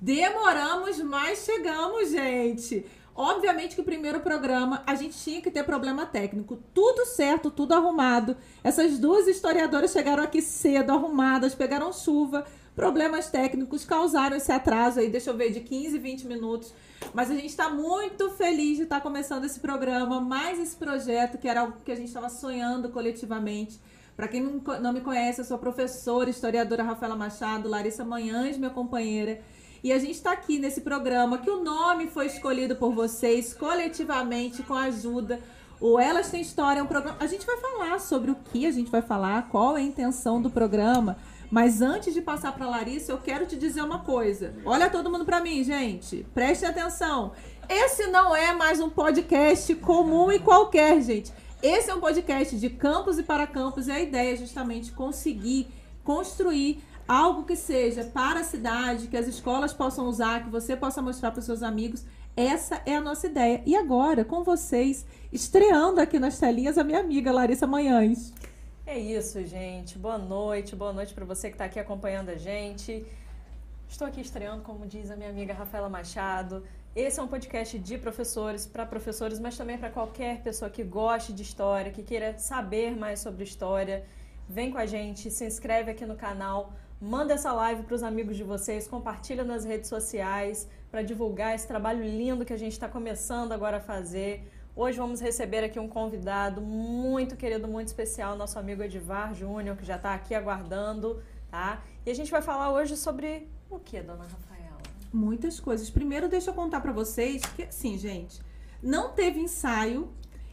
Demoramos, mas chegamos, gente. Obviamente que o primeiro programa a gente tinha que ter problema técnico. Tudo certo, tudo arrumado. Essas duas historiadoras chegaram aqui cedo, arrumadas, pegaram chuva. Problemas técnicos causaram esse atraso aí, deixa eu ver, de 15, 20 minutos. Mas a gente está muito feliz de estar tá começando esse programa, mais esse projeto, que era algo que a gente estava sonhando coletivamente. Para quem não me conhece, eu sou professora, historiadora Rafaela Machado, Larissa Manhães, minha companheira. E a gente está aqui nesse programa que o nome foi escolhido por vocês coletivamente com a ajuda. O Elas Tem História é um programa. A gente vai falar sobre o que a gente vai falar, qual é a intenção do programa. Mas antes de passar para Larissa, eu quero te dizer uma coisa. Olha todo mundo para mim, gente. Preste atenção. Esse não é mais um podcast comum e qualquer, gente. Esse é um podcast de campus e para campus e a ideia é justamente conseguir construir algo que seja para a cidade, que as escolas possam usar, que você possa mostrar para os seus amigos. Essa é a nossa ideia. E agora, com vocês, estreando aqui nas telinhas, a minha amiga Larissa Manhães. É isso, gente. Boa noite, boa noite para você que está aqui acompanhando a gente. Estou aqui estreando, como diz a minha amiga Rafaela Machado. Esse é um podcast de professores, para professores, mas também para qualquer pessoa que goste de história, que queira saber mais sobre história. Vem com a gente, se inscreve aqui no canal Manda essa live para os amigos de vocês, compartilha nas redes sociais para divulgar esse trabalho lindo que a gente está começando agora a fazer. Hoje vamos receber aqui um convidado muito querido, muito especial, nosso amigo Edivar Júnior, que já está aqui aguardando, tá? E a gente vai falar hoje sobre o que, dona Rafaela? Muitas coisas. Primeiro, deixa eu contar para vocês que, assim, gente, não teve ensaio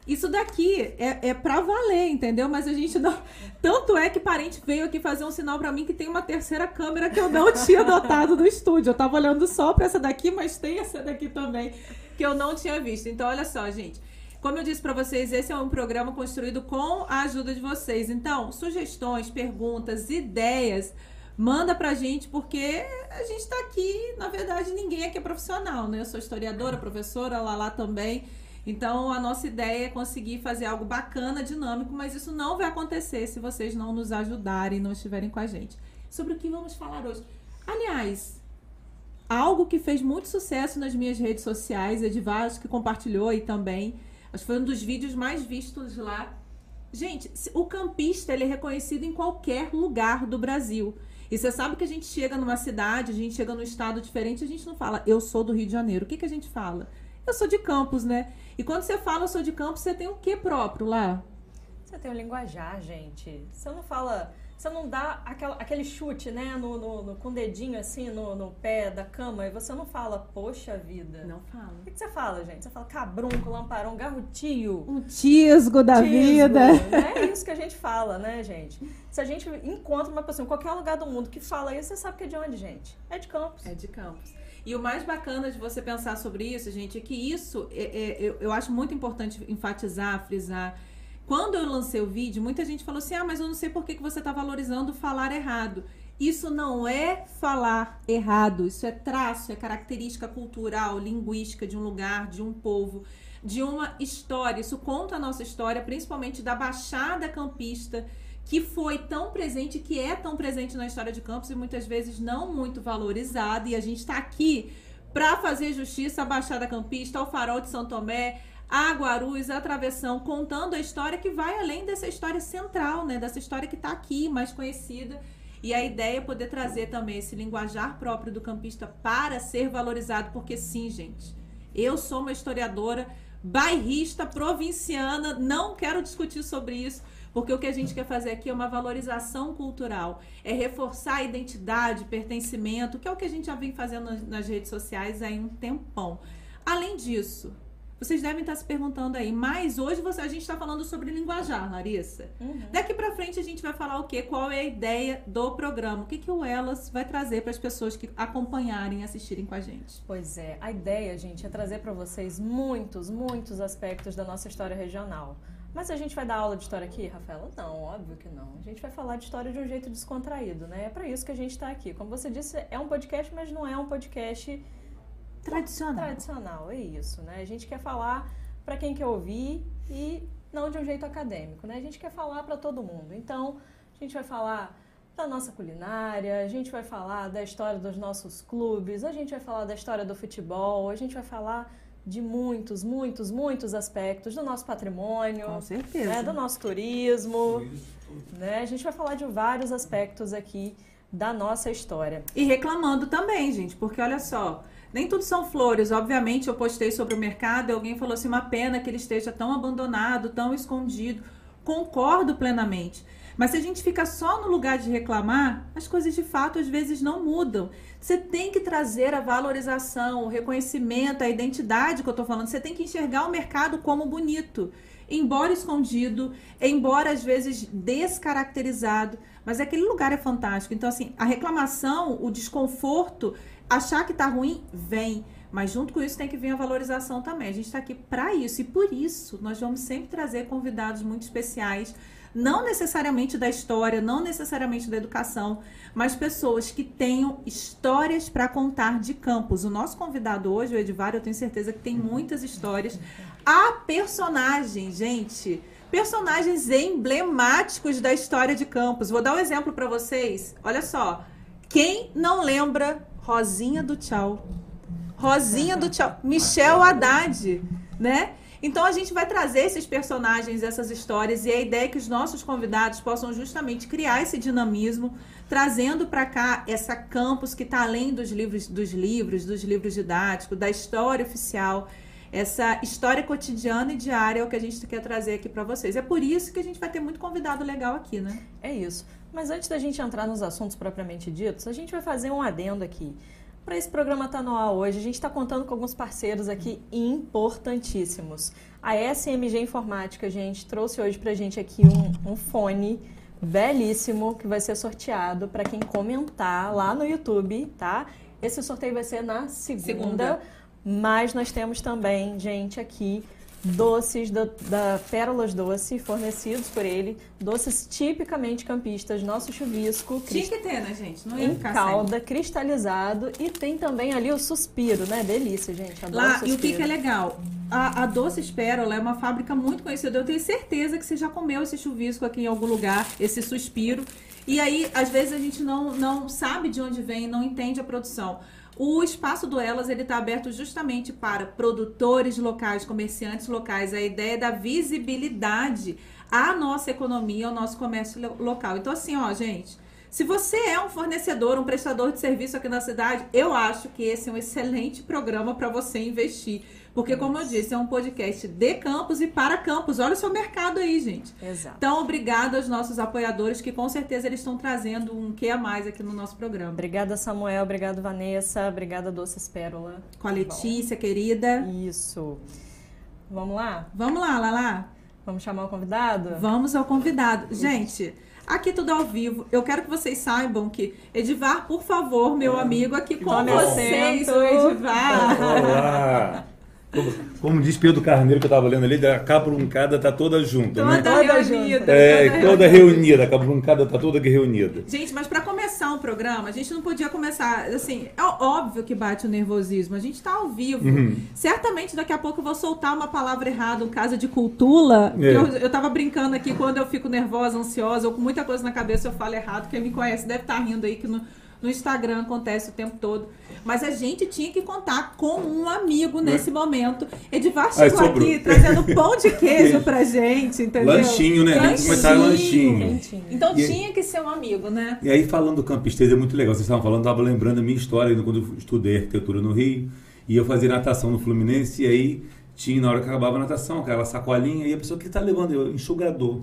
isso daqui é, é pra valer, entendeu? Mas a gente não. Tanto é que parente veio aqui fazer um sinal para mim que tem uma terceira câmera que eu não tinha dotado do estúdio. Eu tava olhando só pra essa daqui, mas tem essa daqui também que eu não tinha visto. Então, olha só, gente. Como eu disse para vocês, esse é um programa construído com a ajuda de vocês. Então, sugestões, perguntas, ideias, manda pra gente, porque a gente tá aqui, na verdade, ninguém aqui é profissional, né? Eu sou historiadora, professora, lá também. Então, a nossa ideia é conseguir fazer algo bacana, dinâmico, mas isso não vai acontecer se vocês não nos ajudarem, não estiverem com a gente. Sobre o que vamos falar hoje? Aliás, algo que fez muito sucesso nas minhas redes sociais, Edivar, acho que compartilhou aí também. Acho que foi um dos vídeos mais vistos lá. Gente, o campista ele é reconhecido em qualquer lugar do Brasil. E você sabe que a gente chega numa cidade, a gente chega num estado diferente, a gente não fala, eu sou do Rio de Janeiro. O que, que a gente fala? Eu sou de Campos, né? E quando você fala eu sou de Campos, você tem o que próprio lá? Você tem o linguajar, gente. Você não fala. Você não dá aquela, aquele chute, né, no, no, no, com o dedinho assim no, no pé da cama e você não fala, poxa vida. Não fala. O que, que você fala, gente? Você fala cabrunco, lamparão, garrotio. Um tisgo da tisgo, vida. É isso que a gente fala, né, gente? Se a gente encontra uma pessoa em qualquer lugar do mundo que fala isso, você sabe que é de onde, gente? É de Campos. É de Campos. E o mais bacana de você pensar sobre isso, gente, é que isso é, é, eu, eu acho muito importante enfatizar, frisar. Quando eu lancei o vídeo, muita gente falou assim: ah, mas eu não sei por que, que você está valorizando falar errado. Isso não é falar errado, isso é traço, é característica cultural, linguística de um lugar, de um povo, de uma história. Isso conta a nossa história, principalmente da Baixada Campista que foi tão presente, que é tão presente na história de Campos e muitas vezes não muito valorizada. E a gente está aqui para fazer justiça à Baixada Campista, ao Farol de São Tomé, a Guarulhos, a Travessão, contando a história que vai além dessa história central, né? Dessa história que está aqui, mais conhecida. E a ideia é poder trazer também esse linguajar próprio do campista para ser valorizado, porque sim, gente, eu sou uma historiadora bairrista, provinciana, não quero discutir sobre isso, porque o que a gente quer fazer aqui é uma valorização cultural, é reforçar a identidade, pertencimento, que é o que a gente já vem fazendo nas redes sociais há um tempão. Além disso, vocês devem estar se perguntando aí, mas hoje você, a gente está falando sobre linguajar, Larissa. Uhum. Daqui para frente a gente vai falar o quê? Qual é a ideia do programa? O que, que o Elas vai trazer para as pessoas que acompanharem e assistirem com a gente? Pois é, a ideia, gente, é trazer para vocês muitos, muitos aspectos da nossa história regional. Mas a gente vai dar aula de história aqui, Rafaela? Não, óbvio que não. A gente vai falar de história de um jeito descontraído, né? É para isso que a gente está aqui. Como você disse, é um podcast, mas não é um podcast tradicional. Tradicional, é isso, né? A gente quer falar para quem quer ouvir e não de um jeito acadêmico, né? A gente quer falar para todo mundo. Então, a gente vai falar da nossa culinária, a gente vai falar da história dos nossos clubes, a gente vai falar da história do futebol, a gente vai falar de muitos, muitos, muitos aspectos do nosso patrimônio, Com certeza. né, do nosso turismo, né? A gente vai falar de vários aspectos aqui da nossa história. E reclamando também, gente, porque olha só, nem tudo são flores. Obviamente, eu postei sobre o mercado e alguém falou assim: uma pena que ele esteja tão abandonado, tão escondido. Concordo plenamente. Mas se a gente fica só no lugar de reclamar, as coisas de fato às vezes não mudam. Você tem que trazer a valorização, o reconhecimento, a identidade que eu estou falando. Você tem que enxergar o mercado como bonito, embora escondido, embora às vezes descaracterizado. Mas aquele lugar é fantástico. Então, assim, a reclamação, o desconforto, achar que tá ruim, vem. Mas junto com isso tem que vir a valorização também. A gente está aqui para isso. E por isso nós vamos sempre trazer convidados muito especiais. Não necessariamente da história, não necessariamente da educação, mas pessoas que tenham histórias para contar de campos. O nosso convidado hoje, o Edivar, eu tenho certeza que tem muitas histórias. Há personagens, gente, personagens emblemáticos da história de Campos. Vou dar um exemplo para vocês. Olha só. Quem não lembra Rosinha do Tchau? Rosinha do Tchau. Michel Haddad, né? Então a gente vai trazer esses personagens, essas histórias e a ideia é que os nossos convidados possam justamente criar esse dinamismo, trazendo para cá essa campus que está além dos livros, dos livros, dos livros didáticos, da história oficial essa história cotidiana e diária é o que a gente quer trazer aqui para vocês. É por isso que a gente vai ter muito convidado legal aqui, né? É isso. Mas antes da gente entrar nos assuntos propriamente ditos, a gente vai fazer um adendo aqui. Para esse programa estar tá no ar hoje, a gente está contando com alguns parceiros aqui importantíssimos. A SMG Informática, gente, trouxe hoje para a gente aqui um, um fone belíssimo que vai ser sorteado para quem comentar lá no YouTube, tá? Esse sorteio vai ser na segunda. segunda. Mas nós temos também, gente, aqui doces da, da Pérolas Doce, fornecidos por ele, doces tipicamente campistas, nosso chuvisco. Tinha que ter, né, gente? Não ia em calda, sem. cristalizado e tem também ali o suspiro, né? Delícia, gente. Adoro Lá, e o que, que é legal? A, a Doces Pérola é uma fábrica muito conhecida. Eu tenho certeza que você já comeu esse chuvisco aqui em algum lugar, esse suspiro. E aí, às vezes, a gente não, não sabe de onde vem, não entende a produção. O espaço do Elas ele está aberto justamente para produtores locais, comerciantes locais. A ideia é da visibilidade à nossa economia, ao nosso comércio local. Então, assim, ó, gente, se você é um fornecedor, um prestador de serviço aqui na cidade, eu acho que esse é um excelente programa para você investir porque, como eu disse, é um podcast de campus e para campus. Olha o seu mercado aí, gente. Exato. Então, obrigado aos nossos apoiadores, que com certeza eles estão trazendo um que a mais aqui no nosso programa. Obrigada, Samuel. Obrigada, Vanessa. Obrigada, Doces Pérola. Com a Letícia, querida. Isso. Vamos lá? Vamos lá, Lala. Vamos chamar o convidado? Vamos ao convidado. Gente. Aqui tudo ao vivo. Eu quero que vocês saibam que Edivar, por favor, meu amigo, aqui com Tome vocês, o Edivar. Olá. Como, como diz Pedro Carneiro, que eu estava lendo ali, a cabruncada está toda junta, toda né? Reunida. É, toda, toda reunida. A cabruncada está toda reunida. Gente, mas para começar um programa, a gente não podia começar, assim, é óbvio que bate o nervosismo, a gente está ao vivo. Uhum. Certamente daqui a pouco eu vou soltar uma palavra errada, um caso de cultura. É. Eu, eu tava brincando aqui, quando eu fico nervosa, ansiosa, ou com muita coisa na cabeça, eu falo errado. Quem me conhece deve estar tá rindo aí que no, no Instagram acontece o tempo todo. Mas a gente tinha que contar com um amigo nesse momento. Edivar chegou aqui trazendo pão de queijo pra gente, entendeu? Lanchinho, né? Lanchinho. Começar lanchinho. Então e tinha que ser um amigo, né? E aí, falando do Campistês, é muito legal. Vocês estavam falando, estava lembrando a minha história quando eu estudei arquitetura no Rio. E eu fazia natação no Fluminense. E aí tinha na hora que acabava a natação, aquela sacolinha, e a pessoa que está levando? Eu, enxugador.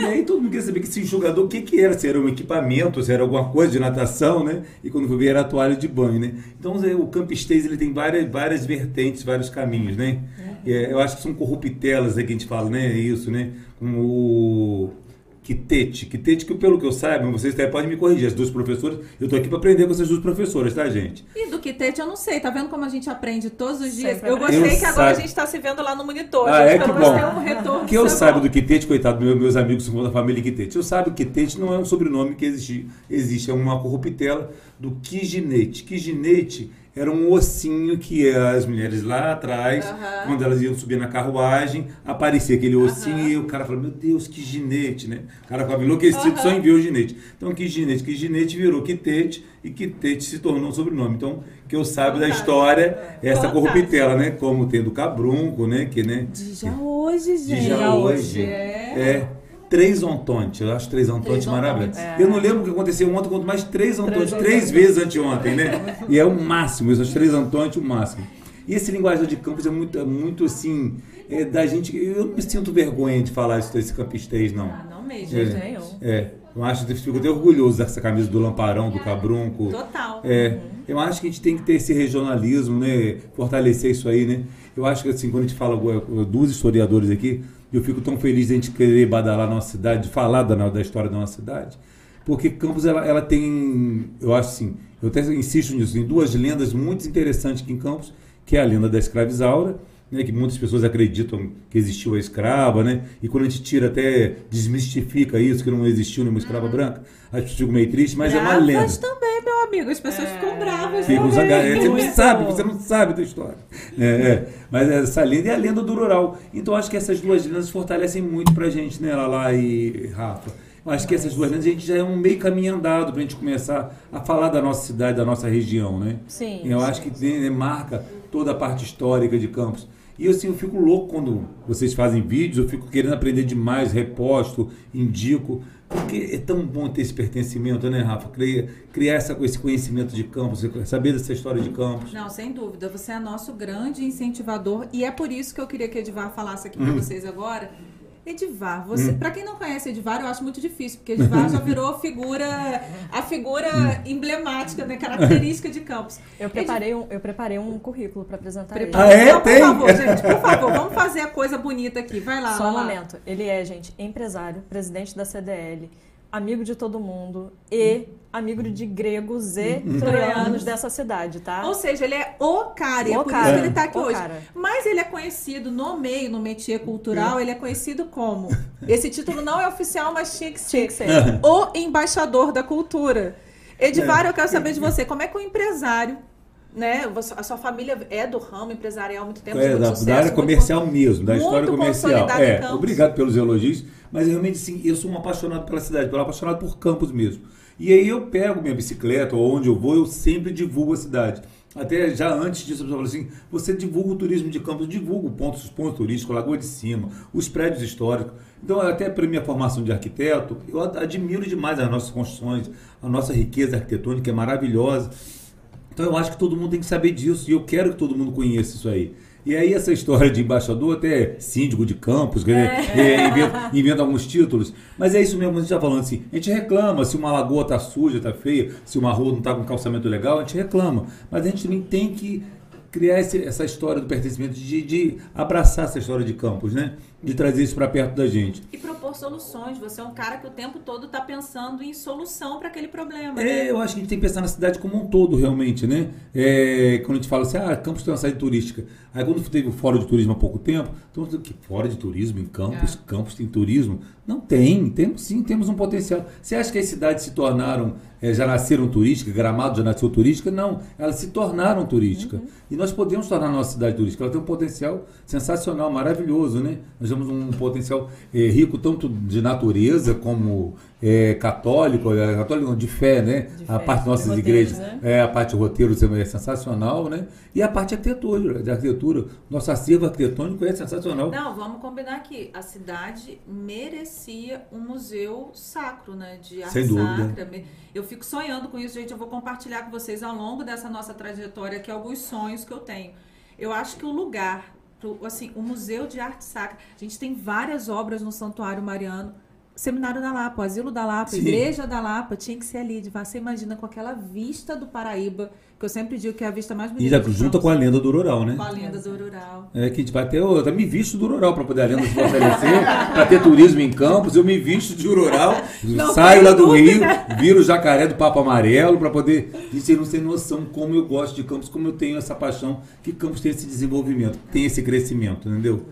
e aí todo mundo queria saber que esse enxugador, o que, que era? Se era um equipamento, se era alguma coisa de natação, né? E quando foi ver era a toalha de banho, né? Então o Camp Stays, ele tem várias, várias vertentes, vários caminhos, né? É, eu acho que são corruptelas aí que a gente fala, né? Isso, né? Como o Quitete. Quitete, que pelo que eu saiba, vocês até podem me corrigir, as duas professoras, eu estou aqui para aprender com essas duas professoras, tá, gente? E do Quitete eu não sei, tá vendo como a gente aprende todos os dias? eu gostei eu que agora a gente está se vendo lá no monitor. Ah, é que bom. Um retorno que eu saiba do Quitete, coitado, meus, meus amigos da família Quitete. Eu saiba que Quitete não é um sobrenome que existe, existe é uma corruptela do Quiginete. Quiginete era um ossinho que as mulheres lá atrás, Aham. quando elas iam subir na carruagem, aparecia aquele ossinho Aham. e o cara falou, meu Deus, que ginete, né? O cara ficava enlouquecido só em ver o ginete. Então, que ginete, que ginete virou quitete e quitete se tornou um sobrenome. Então, que eu saiba da história, essa Fantástico. corruptela, né? Como tem do cabrunco, né? Que, né? De já hoje, gente. De já hoje. É. É. Três Ontonte, eu acho três Ontonte Três maravilhoso. Ontonte. Eu não lembro o que aconteceu ontem, quanto mais três Ontonte, Três três vezes anteontem, né? E é o máximo, esses três Ontonte, o máximo. E esse linguagem de campos é muito, é muito assim, é da gente. Eu não me sinto vergonha de falar isso desse campistês, não. Ah, não mesmo. É. nenhum. É, eu acho que eu fico até orgulhoso dessa camisa do Lamparão, do Cabrunco. Total. É, eu acho que a gente tem que ter esse regionalismo, né? Fortalecer isso aí, né? Eu acho que assim, quando a gente fala dos historiadores aqui, eu fico tão feliz de a gente querer badalar a nossa cidade, de falar da, da história da nossa cidade, porque Campos ela, ela tem, eu acho assim, eu até insisto nisso, em duas lendas muito interessantes aqui em Campos, que é a lenda da escravizaura, né, que muitas pessoas acreditam que existiu a escrava, né? E quando a gente tira até desmistifica isso que não existiu nenhuma escrava branca, as pessoas ficam meio tristes, mas é uma Bravas lenda. também, meu amigo. As pessoas ficam bravas Ficam zangadas. Você não Muito. sabe, você não sabe da história. É, é. Mas essa lenda é a lenda do rural. Então acho que essas duas lendas fortalecem muito pra gente, né, Lala e Rafa? Eu acho que essas duas lendas a gente já é um meio caminho andado pra gente começar a falar da nossa cidade, da nossa região, né? Sim. Eu acho que tem, né, marca toda a parte histórica de Campos. E assim, eu fico louco quando vocês fazem vídeos, eu fico querendo aprender demais, reposto, indico, porque é tão bom ter esse pertencimento, né, Rafa? Criar, criar essa, esse conhecimento de Campos, saber dessa história de Campos. Não, sem dúvida. Você é nosso grande incentivador e é por isso que eu queria que Edivar falasse aqui Hum. para vocês agora. Edivar, você, para quem não conhece Edivar, eu acho muito difícil, porque Edivar já virou figura, a figura emblemática, né, característica de Campos. Eu preparei um, eu preparei um currículo para apresentar ele. Ah, é? Não, por Tem? favor, gente, por favor, vamos fazer a coisa bonita aqui. Vai lá. Só um lá. momento. Ele é, gente, empresário, presidente da CDL, amigo de todo mundo e amigo de gregos e troianos dessa cidade, tá? Ou seja, ele é o cara, e é O por cara. isso que ele está aqui O hoje. cara. Mas ele é conhecido no meio, no métier cultural, ele é conhecido como. Esse título não é oficial, mas tinha que ser. Tinha que ser. O embaixador da cultura. Edivar, eu quero saber de você, como é que o empresário, né? A sua família é do ramo empresarial há muito tempo, É, muito da, sucesso, da área muito comercial mesmo, da muito história comercial. É, Campos. obrigado pelos elogios, mas realmente sim, eu sou um apaixonado pela cidade, eu apaixonado por Campos mesmo. E aí eu pego minha bicicleta, ou onde eu vou, eu sempre divulgo a cidade. Até já antes disso, a pessoa falou assim: você divulga o turismo de Campos, eu divulgo pontos, os pontos turísticos, Lagoa de Cima, os prédios históricos. Então, até para minha formação de arquiteto, eu ad- admiro demais as nossas construções, a nossa riqueza arquitetônica é maravilhosa. Então eu acho que todo mundo tem que saber disso e eu quero que todo mundo conheça isso aí. E aí essa história de embaixador, até síndico de campos, né, é, inventa, inventa alguns títulos, mas é isso mesmo, a gente está falando assim, a gente reclama se uma lagoa está suja, está feia, se uma rua não está com calçamento legal, a gente reclama. Mas a gente também tem que criar esse- essa história do pertencimento, de, de abraçar essa história de campos, né? De trazer isso para perto da gente. E propor soluções. Você é um cara que o tempo todo está pensando em solução para aquele problema. É, né? eu acho que a gente tem que pensar na cidade como um todo, realmente, né? É, quando a gente fala assim, ah, Campos tem uma saída turística. Aí quando teve o Fórum de Turismo há pouco tempo, então que fora de turismo em Campos, É. Campos tem turismo? Não tem, temos sim, temos um potencial. Você acha que as cidades se tornaram, eh, já nasceram turísticas, Gramado já nasceu turística? Não, elas se tornaram turísticas. E nós podemos tornar a nossa cidade turística. Ela tem um potencial sensacional, maravilhoso, né? Nós temos um potencial eh, rico tanto de natureza como eh, católico, eh, católico não, de fé, né? De a fé, parte nossas roteiros, igrejas, né? é, a parte roteiro é sensacional, né? E a parte arquitetura, de arquitetura. Nosso acervo arquitetônico é sensacional. Não, vamos combinar aqui. A cidade merecia um museu sacro, né? De arte Sem dúvida. sacra. Eu fico sonhando com isso, gente. Eu vou compartilhar com vocês ao longo dessa nossa trajetória aqui alguns sonhos que eu tenho. Eu acho que o lugar, assim, o Museu de Arte Sacra. A gente tem várias obras no Santuário Mariano. Seminário da Lapa, Asilo da Lapa, Sim. Igreja da Lapa, tinha que ser ali. Você imagina com aquela vista do Paraíba, que eu sempre digo que é a vista mais E bonita. já de junta com a lenda do rural, né? Com a lenda do rural. É que a gente vai ter, eu até me visto do rural para poder a lenda se fortalecer, para ter turismo em Campos, eu me visto de rural, Não saio tem lá do dúvida. Rio, viro o jacaré do Papo Amarelo para poder. E vocês não têm noção como eu gosto de Campos, como eu tenho essa paixão que Campos tem esse desenvolvimento, tem esse crescimento, entendeu?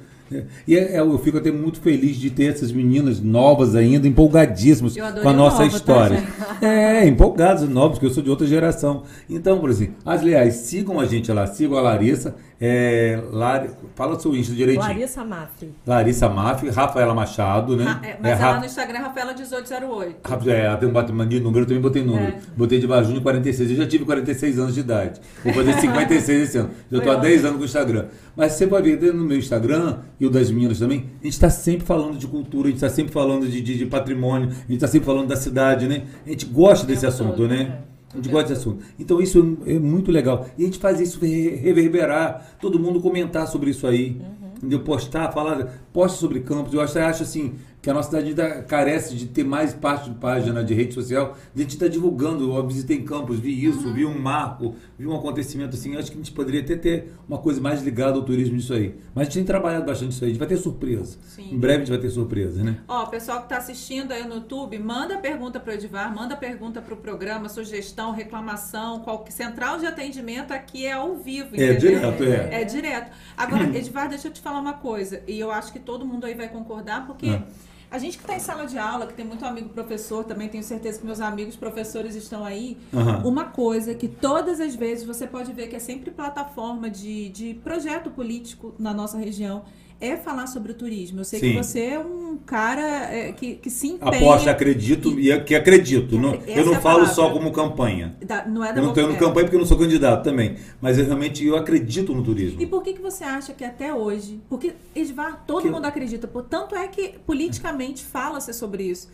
E é, é, eu fico até muito feliz de ter essas meninas novas ainda, empolgadíssimas com a nossa novo, tá, história. Tá, é, empolgadas, novas, porque eu sou de outra geração. Então, por exemplo, as leais, sigam a gente lá, sigam a Larissa. É, Lar... Fala o seu Insta direitinho. Larissa Mafri. Larissa Mafri, Rafaela Machado, né? Ra é, mas é, é lá no Instagram, Rafaela1808. É, tem um batimento de número, eu também botei número. É. Botei de Bajunho 46. Eu já tive 46 anos de idade. Vou fazer 56 esse ano. Já estou há 10 anos com o Instagram. Mas você pode ver no meu Instagram e o das meninas também, a gente está sempre falando de cultura, a gente está sempre falando de, de, de patrimônio, a gente está sempre falando da cidade, né? A gente gosta desse assunto, né? A gente gosta desse assunto. Então isso é muito legal. E a gente faz isso reverberar, todo mundo comentar sobre isso aí. Uhum. Postar, falar, posta sobre campos. Eu acho, acho assim, que a nossa cidade ainda carece de ter mais parte de página de rede social, de a gente estar tá divulgando. Eu visitei campos, vi isso, uhum. vi um marco, vi um acontecimento assim. Acho que a gente poderia até ter uma coisa mais ligada ao turismo nisso aí. Mas a gente tem trabalhado bastante isso aí. A gente vai ter surpresa. Sim. Em breve a gente vai ter surpresa, né? Ó, pessoal que está assistindo aí no YouTube, manda pergunta para o Edivar, manda pergunta para o programa, sugestão, reclamação, qual central de atendimento aqui é ao vivo. É direto, é. É direto. Agora, Edivar, deixa eu te falar uma coisa, e eu acho que todo mundo aí vai concordar, porque. Ah a gente que está em sala de aula, que tem muito amigo professor, também tenho certeza que meus amigos professores estão aí. Uhum. Uma coisa que todas as vezes você pode ver que é sempre plataforma de, de projeto político na nossa região é falar sobre o turismo. Eu sei Sim. que você é um cara é, que, que se empenha... Aposto, acredito e que acredito. Não, eu não é falo palavra. só como campanha. Da, não é da eu não tenho campanha porque eu não sou candidato também. Mas eu, realmente eu acredito no turismo. E por que, que você acha que até hoje... Porque, Edvar, todo que mundo eu... acredita. Tanto é que politicamente fala-se sobre isso.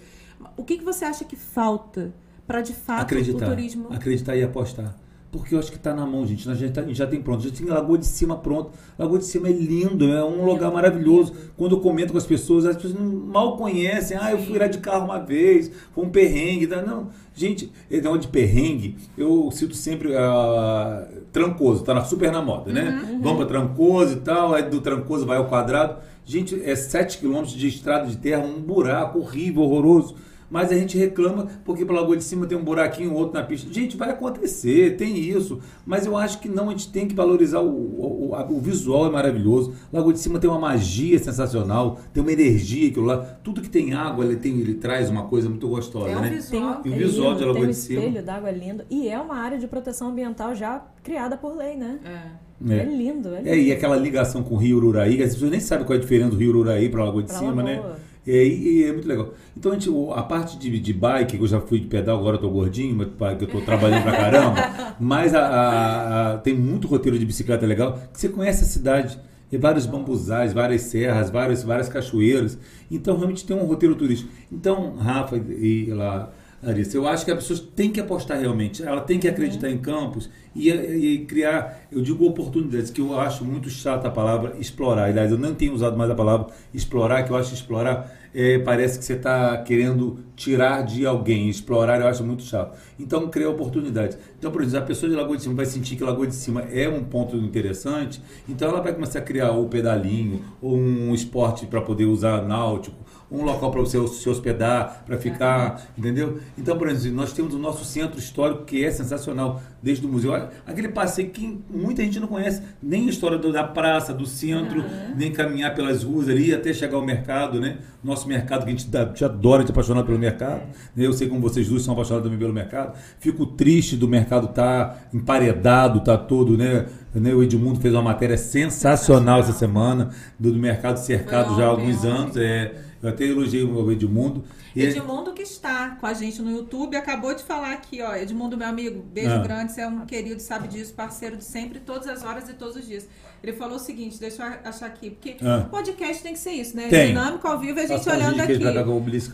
O que, que você acha que falta para, de fato, acreditar, o turismo... Acreditar e apostar. Porque eu acho que está na mão, gente. A gente, tá, a gente já tem pronto. A gente tem Lagoa de Cima pronto. Lagoa de Cima é lindo, é um lugar maravilhoso. Quando eu comento com as pessoas, as pessoas mal conhecem. Ah, eu fui lá de carro uma vez, foi um perrengue. Tá? Não, gente, negócio de perrengue, eu cito sempre uh, Trancoso, tá na, super na moda, né? Uhum, uhum. Vamos para Trancoso e tal, aí do Trancoso vai ao quadrado. Gente, é 7 quilômetros de estrada de terra, um buraco horrível, horroroso mas a gente reclama porque para Lagoa de Cima tem um buraquinho, outro na pista. Gente, vai acontecer, tem isso, mas eu acho que não, a gente tem que valorizar o, o, o, o visual é maravilhoso. Lagoa de Cima tem uma magia sensacional, tem uma energia que lá, tudo que tem água, ele tem, ele traz uma coisa muito gostosa, é um né? Visual, tem, o visual lindo, de Lagoa de Cima. Tem um espelho d'água lindo e é uma área de proteção ambiental já criada por lei, né? É. É. é lindo, é lindo. É, e aquela ligação com o Rio Ururaí, as pessoas nem sabem qual é a diferença do Rio Ururaí para Lagoa de pra Cima, né? Lagoa. né? É, e, é muito legal. Então, a, gente, a parte de, de bike, que eu já fui de pedal, agora eu tô gordinho, mas que eu tô trabalhando pra caramba, mas a, a, a, tem muito roteiro de bicicleta legal, que você conhece a cidade. Tem vários bambuzais, várias serras, várias, várias cachoeiras. Então, realmente tem um roteiro turístico. Então, Rafa e lá, Larissa, eu acho que as pessoas têm que apostar realmente. Ela tem que acreditar em campos e, e, criar, eu digo oportunidades, que eu acho muito chata a palavra explorar. Aliás, eu não tenho usado mais a palavra explorar, que eu acho explorar é, parece que você está querendo tirar de alguém, explorar, eu acho muito chato. Então, criar oportunidades. Então, por exemplo, a pessoa de Lagoa de Cima vai sentir que Lagoa de Cima é um ponto interessante, então ela vai começar a criar o pedalinho, ou um esporte para poder usar náutico, um local para você se hospedar, para ficar, entendeu? Então, por exemplo, nós temos o nosso centro histórico que é sensacional, desde o museu. Aquele passeio que muita gente não conhece, nem a história da praça, do centro, uhum. nem caminhar pelas ruas ali até chegar ao mercado, né? Nosso mercado que a gente, dá, gente adora, gente é apaixonado pelo mercado. Né? Eu sei como vocês dois são apaixonados também pelo mercado. Fico triste do mercado estar tá emparedado, tá todo, né? né? O Edmundo fez uma matéria sensacional essa semana do, do mercado cercado já há alguns anos. É, eu até elogiei o Edmundo. E Edmundo que está com a gente no YouTube, acabou de falar aqui, ó. Edmundo, meu amigo, beijo ah. grande, você é um querido, sabe disso, parceiro de sempre, todas as horas e todos os dias. Ele falou o seguinte, deixa eu achar aqui, porque ah. podcast tem que ser isso, né? Tem. Dinâmico ao vivo, a gente Passa olhando aqui. Cá,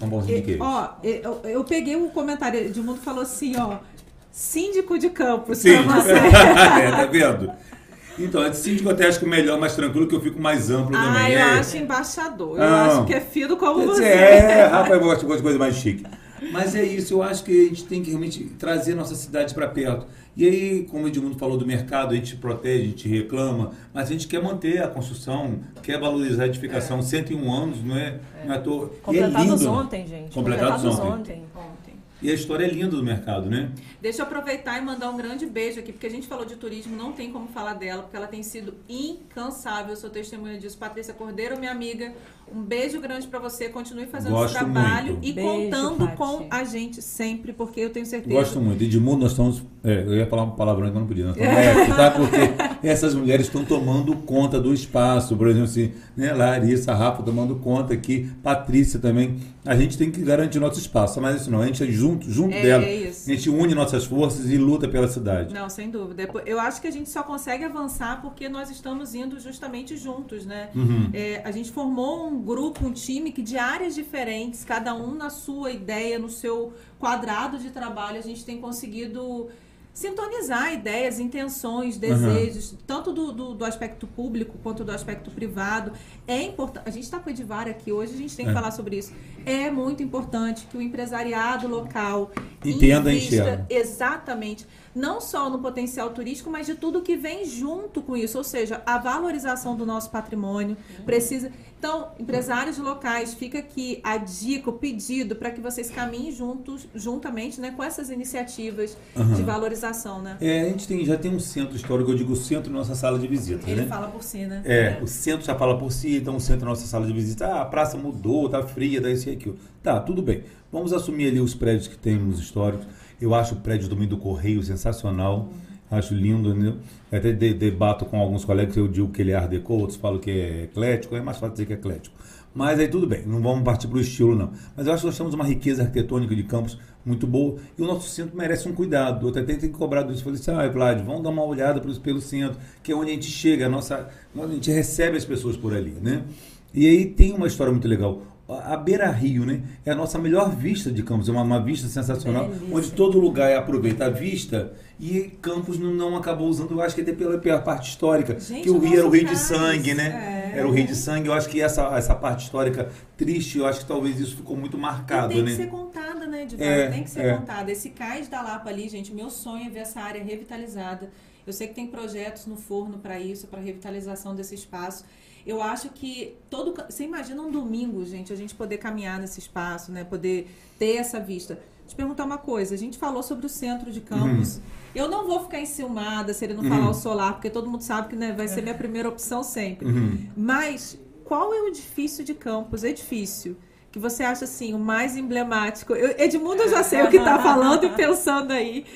um de queijo. Ó, eu, eu peguei um comentário, Edmundo falou assim, ó, síndico de campos Sim. é, tá vendo? Então, é de síndico até acho que melhor, mais tranquilo, que eu fico mais amplo ah, também. Ah, eu é. acho embaixador. Eu ah, acho que é filho como você. É, rapaz, eu gosto de coisa mais chique. Mas é isso, eu acho que a gente tem que realmente trazer nossa cidade para perto. E aí, como o Edmundo falou do mercado, a gente protege, a gente reclama, mas a gente quer manter a construção, quer valorizar a edificação. É. 101 anos, não é? é. Não é à toa. Completados e é lindo, ontem, gente. Completados, Completados ontem. ontem. E a história é linda do mercado, né? Deixa eu aproveitar e mandar um grande beijo aqui, porque a gente falou de turismo, não tem como falar dela, porque ela tem sido incansável. Sou testemunha disso. Patrícia Cordeiro, minha amiga, um beijo grande para você. Continue fazendo Gosto esse trabalho muito. e Beijo, contando Paty. com a gente sempre, porque eu tenho certeza. Gosto muito. Edmundo, nós estamos. é, eu ia falar uma palavrão que eu não podia. Nós estamos épico, tá? Porque essas mulheres estão tomando conta do espaço. Por exemplo, assim, né? Larissa, Rafa tomando conta aqui, Patrícia também. A gente tem que garantir nosso espaço. Mas isso não, a gente é junto, junto É, dela. é isso. A gente une nossas forças e luta pela cidade. Não, sem dúvida. Eu acho que a gente só consegue avançar porque nós estamos indo justamente juntos, né? Uhum. É, a gente formou um grupo, um time que de áreas diferentes, cada um na sua ideia, no seu quadrado de trabalho, a gente tem conseguido sintonizar ideias, intenções, desejos, tanto do, do, do aspecto público quanto do aspecto privado. É importante. A gente está com o Edivar aqui hoje, a gente tem que É. falar sobre isso. É muito importante que o empresariado local Entenda, invista enxerga. exatamente não só no potencial turístico, mas de tudo que vem junto com isso, ou seja, a valorização do nosso patrimônio precisa. Então, empresários locais, fica aqui a dica, o pedido para que vocês caminhem juntos, juntamente, né, com essas iniciativas Aham. de valorização, né? É, a gente tem, já tem um centro histórico, eu digo centro nossa sala de visita, Ele né? fala por si, né? É, o centro já fala por si, então o centro na nossa sala de visita, ah, a praça mudou, tá fria, tá isso e aquilo. Tá, tudo bem. Vamos assumir ali os prédios que temos históricos. Eu acho o prédio do Domingo do Correio sensacional. Acho lindo, né? Até de- debato com alguns colegas, eu digo que ele é art deco, outros falam que é eclético, é mais fácil dizer que é eclético. Mas aí tudo bem, não vamos partir para o estilo, não. Mas eu acho que nós temos uma riqueza arquitetônica de campos muito boa e o nosso centro merece um cuidado. Eu até tenho que cobrar disso. Falei assim, ah, Vlad, vamos dar uma olhada pelo, pelo centro, que é onde a gente chega, a nossa, a gente recebe as pessoas por ali, né? E aí tem uma história muito legal. A Beira Rio, né? É a nossa melhor vista de Campos, é uma, uma vista sensacional, onde todo lugar é aproveita a vista e Campos não, não acabou usando, eu acho que até pela, pela parte histórica, Gente, que o Rio era o Rio de Sangue, né? é. Era o Rio de Sangue, eu acho que essa, essa parte histórica triste, eu acho que talvez isso ficou muito marcado, E tem né? que ser contada, né, Edivar? É, tem que ser é. contada. Esse cais da Lapa ali, gente, meu sonho é ver essa área revitalizada. Eu sei que tem projetos no forno para isso, para revitalização desse espaço. Eu acho que todo. Você imagina um domingo, gente, a gente poder caminhar nesse espaço, né? Poder ter essa vista. Te perguntar uma coisa, a gente falou sobre o centro de Campos. Eu não vou ficar enciumada se ele não falar o solar, porque todo mundo sabe que né, vai ser minha primeira opção sempre. Uhum. Mas qual é o edifício de Campos? Edifício que você acha assim o mais emblemático? Eu, Edmundo, eu já sei o que está falando e pensando aí.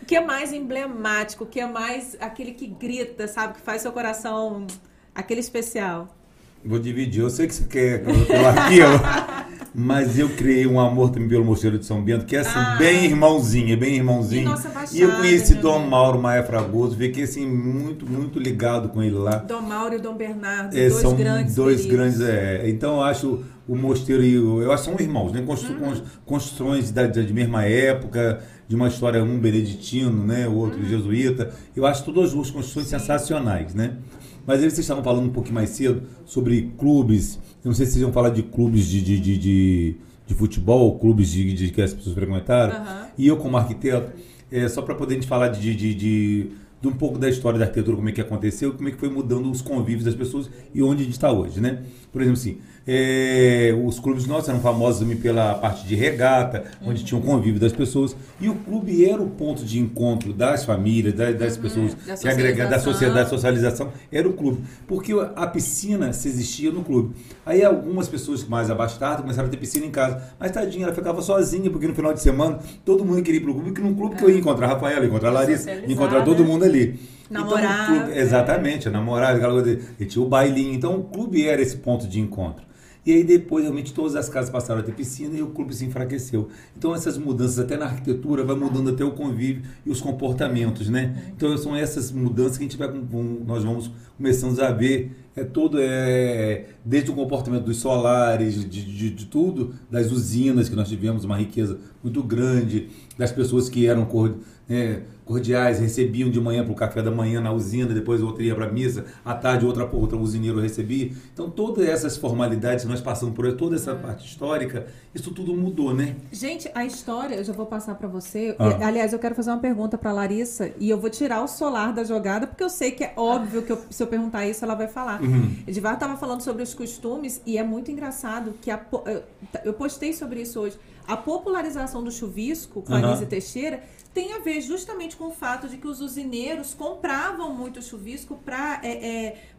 O que é mais emblemático? O que é mais aquele que grita, sabe? Que faz seu coração aquele especial? Vou dividir. Eu sei que você quer pelo arquivo, mas eu criei um amor também pelo Mosteiro de São Bento, que é assim, Ah. bem irmãozinho, é bem irmãozinho. E nossa Baixada, E eu conheci Dom né? Mauro Maia Fragoso, fiquei assim, muito, muito ligado com ele lá. Dom Mauro e Dom Bernardo, É, dois são grandes dois grandes, é. Então eu acho o mosteiro e o, eu acho que são irmãos, né? Constru, Uhum. cons- Construções da, da- de mesma época, de uma história um beneditino, né? O outro jesuíta. Eu acho todas as duas construções Uhum. Sim. sensacionais, né? Mas aí vocês estavam falando um pouquinho mais cedo sobre clubes. Eu não sei se vocês iam falar de clubes de, de, de, de, de futebol, clubes de, de que as pessoas frequentaram. Aham. E eu, como arquiteto, é, só para poder a gente falar de, de, de, de, de um pouco da história da arquitetura, como é que aconteceu, como é que foi mudando os convívios das pessoas e onde a gente está hoje, né? Por exemplo, assim, é, os clubes nossos eram famosos também pela parte de regata, onde tinha o convívio das pessoas, e o clube era o ponto de encontro das famílias, das, das pessoas, Da que da socialização. sociedade, socialização, era o clube. Porque a piscina se existia no clube. Aí algumas pessoas mais abastadas começaram a ter piscina em casa. Mas tadinha, ela ficava sozinha, porque no final de semana todo mundo queria ir pro clube, que num clube que eu ia encontrar a Rafaela, ia encontrar a Larissa, ia encontrar todo né? mundo ali. Namorar, Então, clube, exatamente, de, e tinha o bailinho. Então o clube era esse ponto de encontro. E aí depois, realmente, todas as casas passaram a ter piscina e o clube se enfraqueceu. Então essas mudanças, até na arquitetura, vai mudando até o convívio e os comportamentos, né? Então são essas mudanças que a gente vai, nós vamos começando a ver é todo é desde o comportamento dos solares, de, de, de tudo, das usinas que nós tivemos uma riqueza muito grande, das pessoas que eram cor- né, cordiais, recebiam de manhã para o café da manhã na usina, depois o outro ia para a missa, à tarde outra outra usineiro recebia. Então todas essas formalidades que nós passamos por toda essa parte histórica, isso tudo mudou, né? Gente, a história, eu já vou passar para você. Ah. E, Aliás, eu quero fazer uma pergunta para Larissa e eu vou tirar o solar da jogada, porque eu sei que é óbvio que eu- se eu perguntar isso, ela vai falar. Uhum. Edivar estava falando sobre os costumes e é muito engraçado que a eu- postei sobre isso hoje. A popularização do chuvisco com a Aham. Lise Teixeira tem a ver justamente com o fato de que os usineiros compravam muito chuvisco para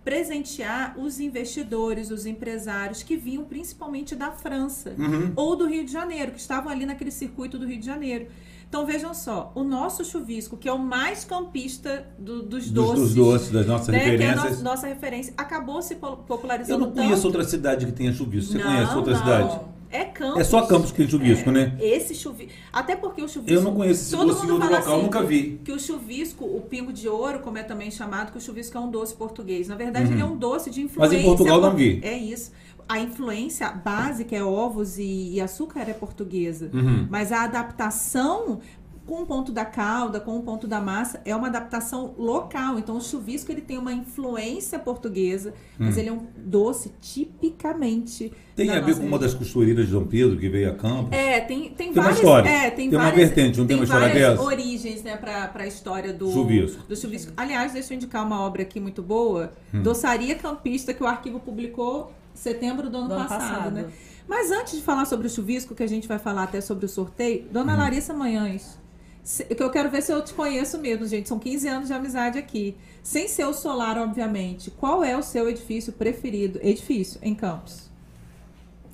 presentear os investidores, os empresários que vinham principalmente da França Uhum. ou do Rio de Janeiro, que estavam ali naquele circuito do Rio de Janeiro. Então vejam só, o nosso chuvisco, que é o mais campista do- dos Dos, doces, dos doces, das nossas né, que é a referências. nossa, referência, acabou se po- Eu popularizando não conheço tanto. outra cidade que tenha chuvisco. Você Não, conhece outra não. cidade? É Campos. É só Campos que tem chuvisco, né? Esse chuvisco. Até porque o chuvisco. Eu não conheço esse todo doce em mundo outro fala local, assim, nunca vi. Que o chuvisco, o pingo de ouro, como é também chamado, que o chuvisco é um doce português. Na verdade, Uhum. ele é um doce de Mas influência. em Portugal não vi. É isso. A influência básica é ovos e, e açúcar é portuguesa. Uhum. Mas a adaptação com o ponto da calda, com o ponto da massa, é uma adaptação local. Então, o chuvisco ele tem uma influência portuguesa, mas ele é um doce tipicamente. Hum. Tem a ver com uma das costureiras de Dom Pedro que veio a Campos? É, tem, tem, Tem uma várias. história. É, tem, Tem uma várias, vertente, não tem uma história dessa? origens, né, pra, pra história do Chuvisco. do chuvisco. Aliás, deixa eu indicar uma obra aqui muito boa, Hum. Doçaria Campista, que o arquivo publicou em setembro do ano, Do ano passado, passado. né? Mas antes de falar sobre o chuvisco, que a gente vai falar até sobre o sorteio, Hum. Dona Larissa Manhães, se- que eu quero ver se eu te conheço mesmo, gente. São 15 anos de amizade aqui. Sem ser o solar, obviamente. Qual é o seu edifício preferido? Edifício em Campos.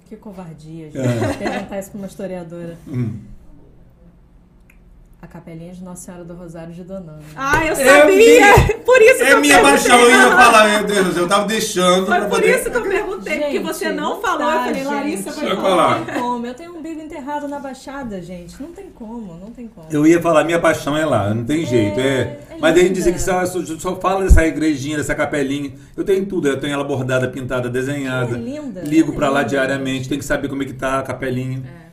Que covardia, É. gente. Perguntar isso pra uma historiadora. Hum. A capelinha de Nossa Senhora do Rosário de Donana. Ah, eu É sabia! Por isso que É eu minha perguntei. paixão, eu ia falar, meu Deus, eu tava deixando Foi por poder... isso que eu perguntei, porque Gente, você não, não falou. dá, eu falei, Larissa gente. vai falar. Não tem como. Eu tenho um umbigo enterrado na Baixada, gente. Não tem como, não tem como. Eu ia falar, minha paixão é lá, não tem jeito. É, é Mas daí linda. dizem que só, só, fala dessa igrejinha, dessa capelinha. Eu tenho tudo, eu tenho ela bordada, pintada, desenhada. É linda, Ligo é pra lá linda, diariamente, tem que saber como é que tá a capelinha. É.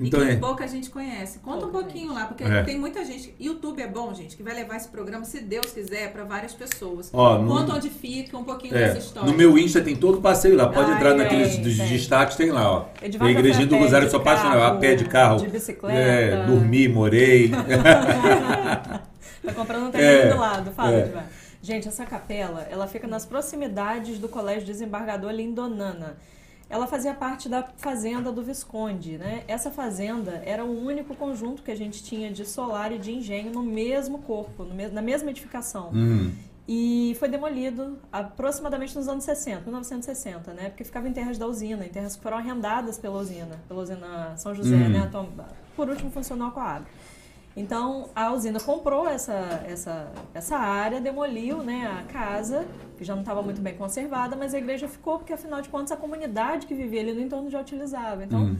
Então e que é. pouca gente conhece. Conta um pouquinho lá, porque É. tem muita gente. YouTube é bom, gente, que vai levar esse programa, se Deus quiser, pra várias pessoas. Ó, no- Conta onde fica, um pouquinho É, dessa história. no meu Insta tem todo o passeio lá. Pode Ai, entrar tem, naqueles dos destaques, tem lá, ó. Edivaldo a igrejinha do Rosário, eu de sou apaixonado. A pé de carro. de bicicleta. É, dormi, morei. Tá comprando um É, terreno do lado. Fala, é. Edivar. Gente, essa capela, ela fica nas proximidades do Colégio Desembargador ali em Donana. Ela fazia parte da fazenda do Visconde, né? Essa fazenda era o único conjunto que a gente tinha de solar e de engenho no mesmo corpo, no mes- na mesma edificação. Hum. E foi demolido aproximadamente nos anos 60, 1960, né? Porque ficava em terras da usina, em terras que foram arrendadas pela usina, pela usina São José, Hum. né? Tom- Por último, funcionou com a água. Então, a usina comprou essa, essa, essa área, demoliu né, a casa, que já não estava muito bem conservada, mas a igreja ficou, porque afinal de contas a comunidade que vivia ali no entorno já utilizava. Então, Hum.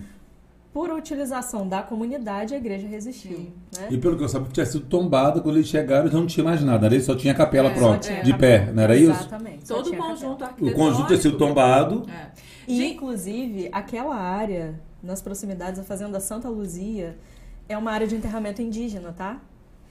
por utilização da comunidade, a igreja resistiu. Né? E pelo que eu sabia, tinha sido tombada quando eles chegaram, já não tinha mais nada. Ali só tinha a capela É, de pé, capela. não era isso? Exatamente. Todo o conjunto. O conjunto tinha sido tombado. É. E, inclusive, aquela área, nas proximidades da Fazenda Santa Luzia, é uma área de enterramento indígena, tá?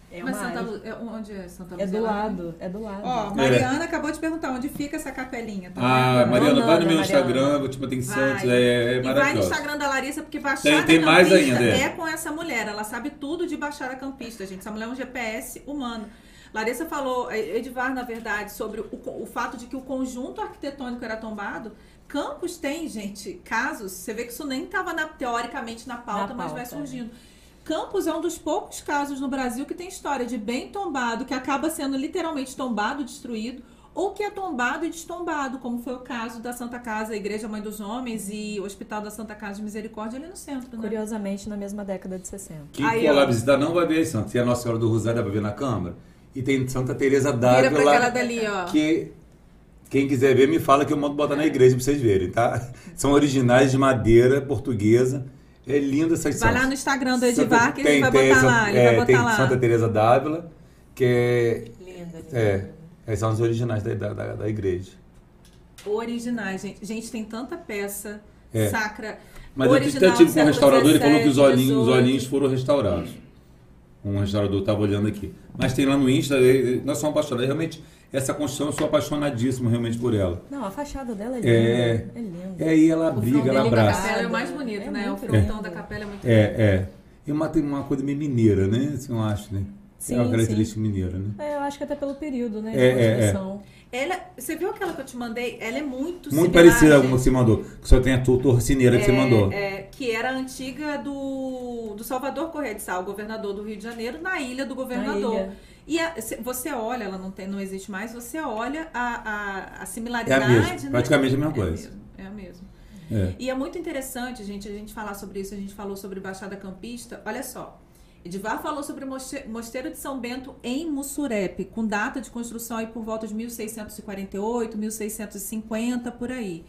É uma mas Santa área. Lu... é- onde é Santa É Luzia? do Lá? lado, é do lado. Ó, Mariana acabou de perguntar onde fica essa capelinha. Tá Ah? Mariana, vai no meu Mariana. Instagram, tipo, tem Vai. Santos, é, é E vai no maravilhoso. Instagram da Larissa, porque Baixada Tem- tem mais Campista ainda, é. é com essa mulher. Ela sabe tudo de Baixada Campista, gente. Essa mulher é um GPS humano. Larissa falou, eh, Edvar, na verdade, sobre o, o fato de que o conjunto arquitetônico era tombado. Campos tem, gente, casos. Você vê que isso nem estava teoricamente na pauta, Na mas vai pauta, surgindo. Campos é um dos poucos casos no Brasil que tem história de bem tombado, que acaba sendo literalmente tombado, destruído, ou que é tombado e destombado, como foi o caso da Santa Casa, a Igreja Mãe dos Homens e o Hospital da Santa Casa de Misericórdia ali no centro, né? Curiosamente, na mesma década de 60. Quem Aí, for lá visitar não vai ver Santos. Tem a Nossa Senhora do Rosário, dá pra ver na Câmara. E tem Santa Teresa Vira pra d'Ávila, aquela dali, ó. que quem quiser ver me fala que eu mando botar na igreja pra vocês verem, tá? São originais de madeira portuguesa. É linda essas Vai lá no Instagram do Edivar que ele vai botar lá. Ele é, vai botar tem lá. Santa Teresa d'Ávila, que é, Linda, linda. é, são os originais da, da, da- igreja. Originais, gente. Gente, tem tanta peça É. sacra. Mas eu até tive com um restaurador, ele falou que os 17, olhinhos, os 18. olhinhos foram restaurados. um restaurador estava olhando aqui. Mas tem lá no Insta, nós somos apaixonados. Realmente, essa construção, eu sou apaixonadíssimo realmente por ela. Não, a fachada dela é linda. É. É linda. E aí ela O briga, ela abraça. capela é o mais bonito, É né? O frontão lindo. da capela é muito É, é. E uma, tem uma coisa meio mineira, né? Assim, eu acho, né? Sim, é uma característica mineira, né? É, eu acho que até pelo período, né? De É, é, é. Ela, você viu aquela que eu te mandei? Ela é muito Muito similar, parecida com a que você mandou. Que só tem a tor- torcineira que você É, mandou. é, que era a antiga do, do Salvador Correia de Sal, governador do Rio de Janeiro, na ilha do governador. ilha. E a- você olha, ela não, tem, não existe mais, você olha a, a, a É similaridade. a mesma, né? praticamente a mesma É coisa. mesmo, é a mesma. É. E é muito interessante, gente, a gente falar sobre isso. A gente falou sobre Baixada Campista. Olha só. Edivar falou sobre o moste- Mosteiro de São Bento em Mussurepe, com data de construção aí por volta de 1648, 1650, por aí.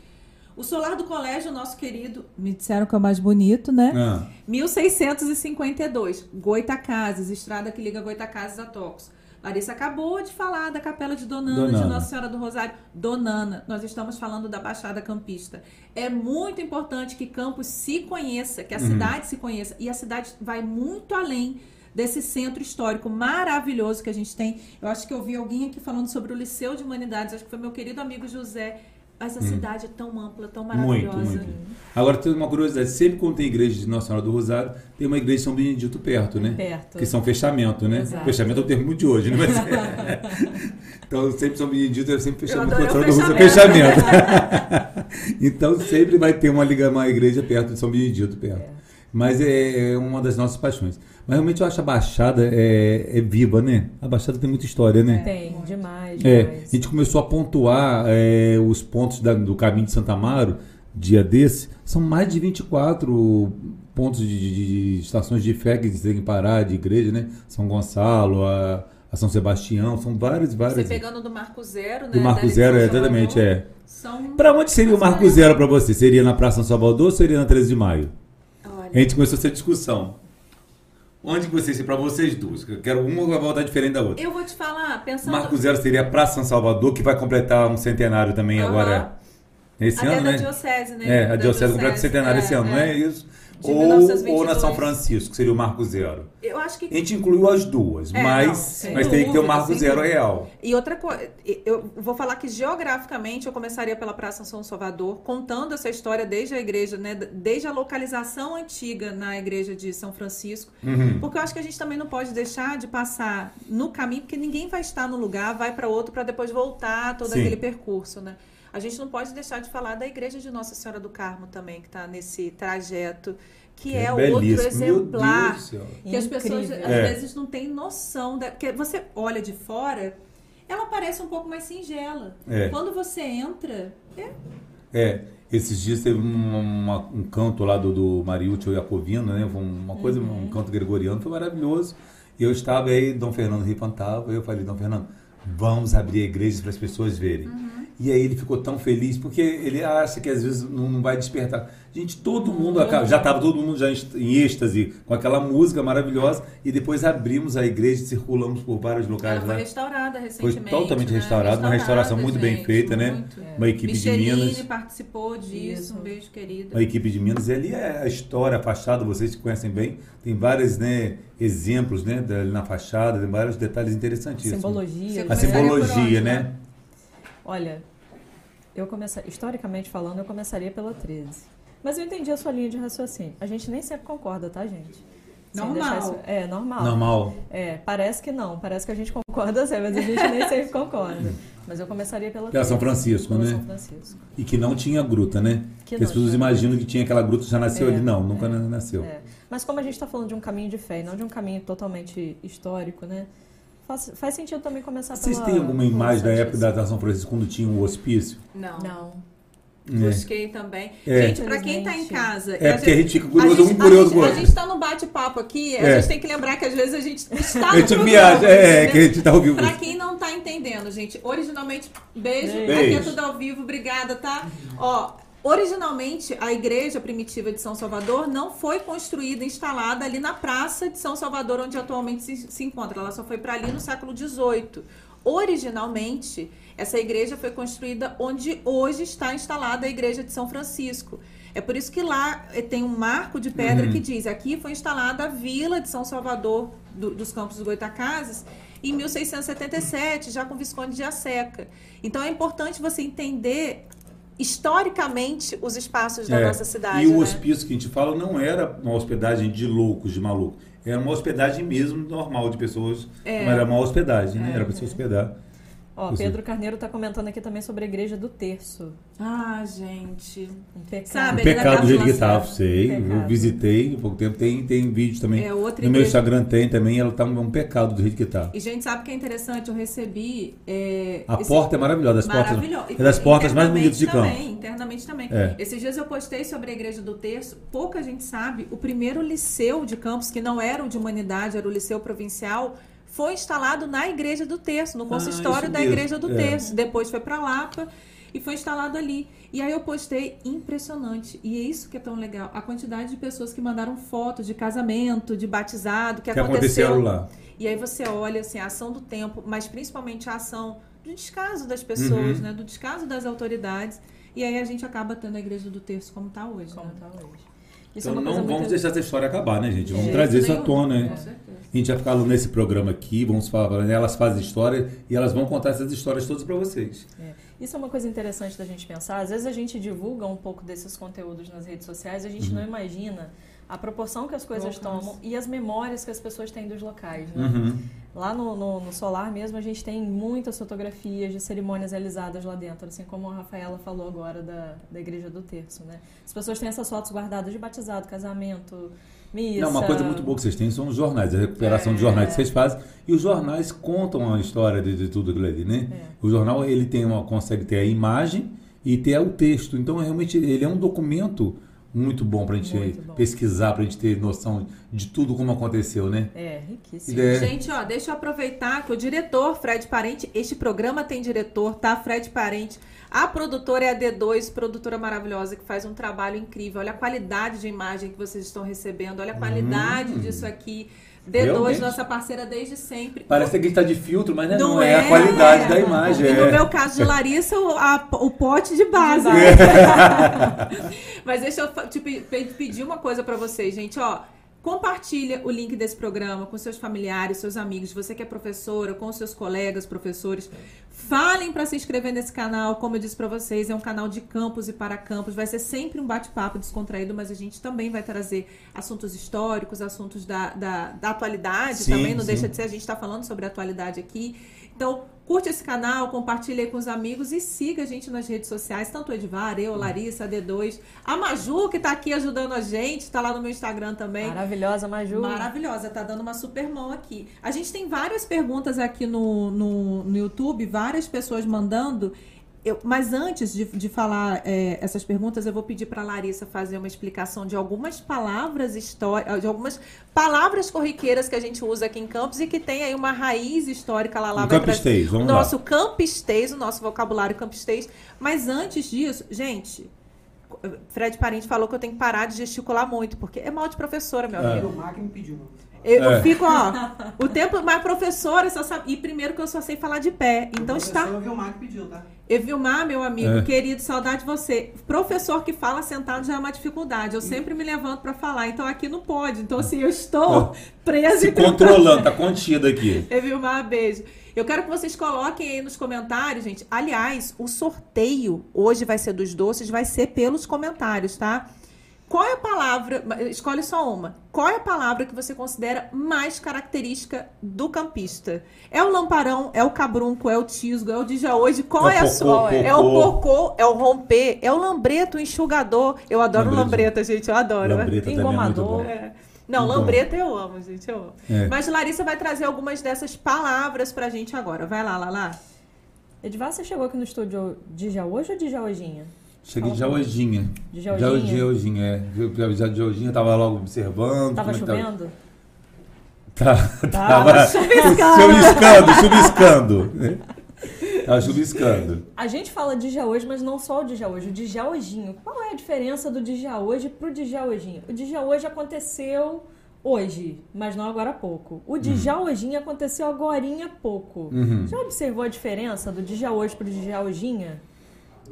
O solar do colégio, nosso querido, me disseram que é o mais bonito, né? Ah, 1652, Goitacazes, estrada que liga Goitacazes a Tocos. Larissa acabou de falar da Capela de Donana, Donana. de Nossa Senhora do Rosário. Donana, nós estamos falando da Baixada Campista. É muito importante que Campos se conheça, que a Uhum. cidade se conheça. E a cidade vai muito além desse centro histórico maravilhoso que a gente tem. Eu acho que eu vi alguém aqui falando sobre o Liceu de Humanidades, acho que foi meu querido amigo José. Essa cidade é tão ampla, tão Uhum. muito, maravilhosa. muito. Agora tem uma curiosidade. Sempre quando tem igreja de Nossa Senhora do Rosário, tem uma igreja de São Benedito perto, né? Perto. Que são fechamento, né? Exato. Fechamento é o termo de hoje, né? Mas, então, sempre São Benedito é sempre fechamento. adorei Contra o do Rosário, fechamento. fechamento. então, sempre vai ter uma, uma igreja perto de São Benedito, perto. É. Mas é, é uma das nossas paixões. Mas realmente eu acho a Baixada é, é viva, né? A Baixada tem muita história, né? Tem, demais, É, demais. a gente começou a pontuar é, os pontos da- do caminho de Santa Amaro, dia desse, são mais de 24 pontos de, de- de estações de fé que a gente tem que parar, de igreja, né? São Gonçalo, a, a São Sebastião, são várias, Você várias. pegando do Marco Zero, né? Do Marco de Zero, é, exatamente, Salvador, é. São... Pra onde seria o Marco Zero pra você? Seria na Praça São Salvador ou seria na 13 de Maio? A gente começou essa discussão. Onde que vocês, pra vocês duas? Eu quero uma vai voltar diferente da outra. eu vou te falar, pensando... Marco Zero seria a Praça São Salvador, que vai completar um centenário também Aham. agora. Esse Até ano, da né? diocese, né? É, a diocese completa o centenário esse ano, não é isso? De Ou, 1922. ou na São Francisco, que seria o Marco Zero. Eu acho que A gente incluiu as duas, É, mas, não, mas tem que ter o Marco Zero real. E outra coisa, eu vou falar que geograficamente eu começaria pela Praça São Salvador, contando essa história desde a igreja, né? Desde a localização antiga na igreja de São Francisco. Uhum. Porque eu acho que a gente também não pode deixar de passar no caminho, porque ninguém vai estar no lugar, vai para outro para depois voltar todo Sim. aquele percurso, né? A gente não pode deixar de falar da igreja de Nossa Senhora do Carmo também, que está nesse trajeto, que é, outro belíssimo. Meu exemplar. Deus. Que as pessoas às É. vezes não têm noção. Da, porque você olha de fora, ela parece um pouco mais singela. É. Quando você entra, é É, esses dias teve um, uma- um canto lá do, do Mariútil Iacovino, né? Uma coisa, Uhum. um canto gregoriano, foi maravilhoso. E eu estava aí, Dom Fernando Ripantava, eu falei, Dom Fernando, vamos abrir a igreja para as pessoas verem. Uhum. E aí ele ficou tão feliz, porque ele acha que às vezes não, vai despertar. Gente, todo mundo, acaba- já estava todo mundo já em êxtase com aquela música maravilhosa, e depois abrimos a igreja e circulamos por vários locais ela foi lá. restaurada Foi recentemente. totalmente né? restaurada, uma restauração muito bem gente, feita, né? muito. Uma equipe de Michelini Minas. participou disso, Isso. um beijo, querida. a equipe de Minas, e ali é a história, a fachada, vocês que conhecem bem, tem vários né, exemplos né, na fachada, tem vários detalhes interessantíssimos. Simbologia. A simbologia, né? né? Olha, eu começaria, historicamente falando, eu começaria pela 13. Mas eu entendi a sua linha de raciocínio. A gente nem sempre concorda, tá, gente? Sem Normal. isso- É, normal. Normal. É, parece que não. Parece que a gente concorda sempre, mas a gente nem sempre concorda. Mas eu começaria pela Pela São 13, Francisco, pela né? São Francisco. E que não tinha gruta, né? Que Porque as não pessoas tinha. imaginam que tinha aquela gruta já nasceu É, ali. Não, nunca é, nasceu. É. Mas como a gente está falando de um caminho de fé e não de um caminho totalmente histórico, né? Faz, faz sentido também começar Vocês pela... têm alguma imagem da época da São Francisco quando tinha um hospício? Não. Não. É. Busquei também. É. Gente, pra quem tá em casa. É, a porque a gente fica curioso, um curioso a com a gente tá no bate-papo aqui, a É. gente tem que lembrar que às vezes a gente está A no programa, viaja, é, né? que a gente tá ao vivo. Pra quem não tá entendendo, gente, originalmente, beijo, Beijo. aqui é tudo ao vivo, obrigada, tá? Ó, originalmente a igreja primitiva de São Salvador não foi construída, instalada ali na praça de São Salvador, onde atualmente se, se encontra. Ela só foi para ali no século XVIII. Originalmente, essa igreja foi construída onde hoje está instalada a igreja de São Francisco. É por isso que lá eh, tem um marco de pedra Uhum. que diz: aqui foi instalada a vila de São Salvador do- dos Campos dos Goitacazes em 1677, já com o Visconde de Aseca. Então é importante você entender historicamente os espaços da É, nossa cidade. E o né? hospício que a gente fala não era uma hospedagem de loucos, de malucos. Era uma hospedagem mesmo normal de pessoas. É. Não era uma hospedagem, né? É. Era para se hospedar. Ó, Pedro Carneiro tá comentando aqui também sobre a igreja do terço. Ah, gente. Um pecado. Sabe, Um na pecado do jeito que estava, sei. Eu visitei há pouco tempo. Tem, tem vídeo também. É outra no meu igreja. Instagram tem também. Ela tá um, pecado do jeito que tá. E, gente, sabe o que é interessante? Eu recebi. é, A esse- porta é maravilhosa. Das portas, é das portas mais bonitas de campo. também, Internamente também. É. Esses dias eu postei sobre a Igreja do Terço. Pouca gente sabe. O primeiro liceu de Campos, que não era o de humanidade, era o liceu provincial, foi instalado na Igreja do Terço, no consistório isso da. Igreja do É. Terço. Depois foi para Lapa e foi instalado ali. E aí eu postei impressionante. E é isso que é tão legal. A quantidade de pessoas que mandaram fotos de casamento, de batizado, que, Que aconteceram lá. e aí você olha assim, a ação do tempo, mas principalmente a ação do descaso das pessoas, Uhum. né? Do descaso das autoridades. E aí a gente acaba tendo a igreja do terço como está hoje. Como né? tá hoje. Isso Então é não vamos deixar essa história acabar, né, gente? Vamos De trazer isso à nenhum. tona, Com né? A gente vai ficar nesse programa aqui, vamos falar, né? elas fazem história e elas vão contar essas histórias todas para vocês. É. Isso é uma coisa interessante da gente pensar. Às vezes a gente divulga um pouco desses conteúdos nas redes sociais, a gente não imagina a proporção que as coisas alcance. tomam e as memórias que as pessoas têm dos locais. Né? Uhum. Lá no, no, no Solar mesmo, a gente tem muitas fotografias de cerimônias realizadas lá dentro, assim como a Rafaela falou agora da, da Igreja do Terço, né? As pessoas têm essas fotos guardadas de batizado, casamento, missa... Não, uma coisa muito boa que vocês têm são os jornais, a recuperação de É. jornais que vocês fazem. E os jornais contam a história de, de tudo aquilo ali, né? É. O jornal ele tem uma, consegue ter a imagem e ter o texto. Então, realmente, ele é um documento muito bom para a gente pesquisar, para a gente ter noção de tudo como aconteceu, né? É, riquíssimo. É. Gente, ó, deixa eu aproveitar que o diretor, Fred Parente, este programa tem diretor, tá? Fred Parente. A produtora é a D2, produtora maravilhosa, que faz um trabalho incrível. Olha a qualidade de imagem que vocês estão recebendo, olha a qualidade Hum. disso aqui. D2, Realmente. nossa parceira desde sempre. Parece que está de filtro, mas não, Não é, é. a qualidade da imagem. E é. no meu caso de Larissa, o, a- o pote de base. Mas deixa eu te pe- pe- pedir uma coisa pra vocês, gente, ó. Compartilha o link desse programa com seus familiares, seus amigos, você que é professora, com seus colegas professores. Falem para se inscrever nesse canal, como eu disse para vocês, é um canal de campus e para campus. Vai ser sempre um bate-papo descontraído, mas a gente também vai trazer assuntos históricos, assuntos da, da, da atualidade Sim, também, não sim. deixa de ser, a gente está falando sobre atualidade aqui. Então, curte esse canal, compartilhe aí com os amigos e siga a gente nas redes sociais, tanto o Edvar, eu, Larissa, a D2, a Maju, que tá aqui ajudando a gente, tá lá no meu Instagram também. Maravilhosa, Maju. Maravilhosa, tá dando uma super mão aqui. A gente tem várias perguntas aqui no, no, no YouTube, várias pessoas mandando. Eu- mas antes de, de falar é, essas perguntas, eu vou pedir para Larissa fazer uma explicação de algumas palavras históricas, de algumas palavras corriqueiras que a gente usa aqui em Campos e que tem aí uma raiz histórica lá lá. No vai Campistês, vamos o lá. nosso campistês, o nosso vocabulário campistês. Mas antes disso, gente, Fred Parente falou que eu tenho que parar de gesticular muito, porque é mal de professora, meu É. amigo. O Mac me pediu. Eu, eu É. fico, ó, o tempo, mas professora só sabe, e primeiro que eu só sei falar de pé. Então está. O professor Vilmar que pediu, tá? Evilmar, meu amigo, É. querido, saudade de você. Professor que fala sentado já é uma dificuldade. Eu sempre me levanto para falar, então aqui não pode. Então, assim, eu estou presa Se controlando, tá contido aqui. Evilmar, beijo. Eu quero que vocês coloquem aí nos comentários, gente. Aliás, o sorteio hoje vai ser dos doces, vai ser pelos comentários, tá? Qual é a palavra? Escolhe só uma. Qual é a palavra que você considera mais característica do campista? É o lamparão, é o cabrunco, é o tisgo, é o dija hoje? Qual É é a sua? É o pocô, é o romper, é o lambreto, o enxugador. Eu adoro Lambreta. lambreta, gente, eu adoro. Lambreta é Engomador. É. Não, lambreta eu amo, gente, eu amo. É. Mas Larissa vai trazer algumas dessas palavras pra gente agora. Vai lá, Lala. Edvar, você chegou aqui no estúdio de já hoje ou de já hojinha? Cheguei de Jaojinha. De Jaojinha? Jaojinha, é. Viu que Já de Jaojinha, tava logo observando. Tava é tava. chovendo? Tá, Tava tava chuviscando, chuviscando. né? Tava chuviscando. A gente fala de já hoje, mas não só o de já hoje, o de já hojinho. Qual é a diferença do de já hoje pro de já hojinho? O de já hoje aconteceu hoje, mas não agora há pouco. O de já hojinho aconteceu agora há pouco. Uhum. Já observou a diferença do de já hoje pro de hojinha?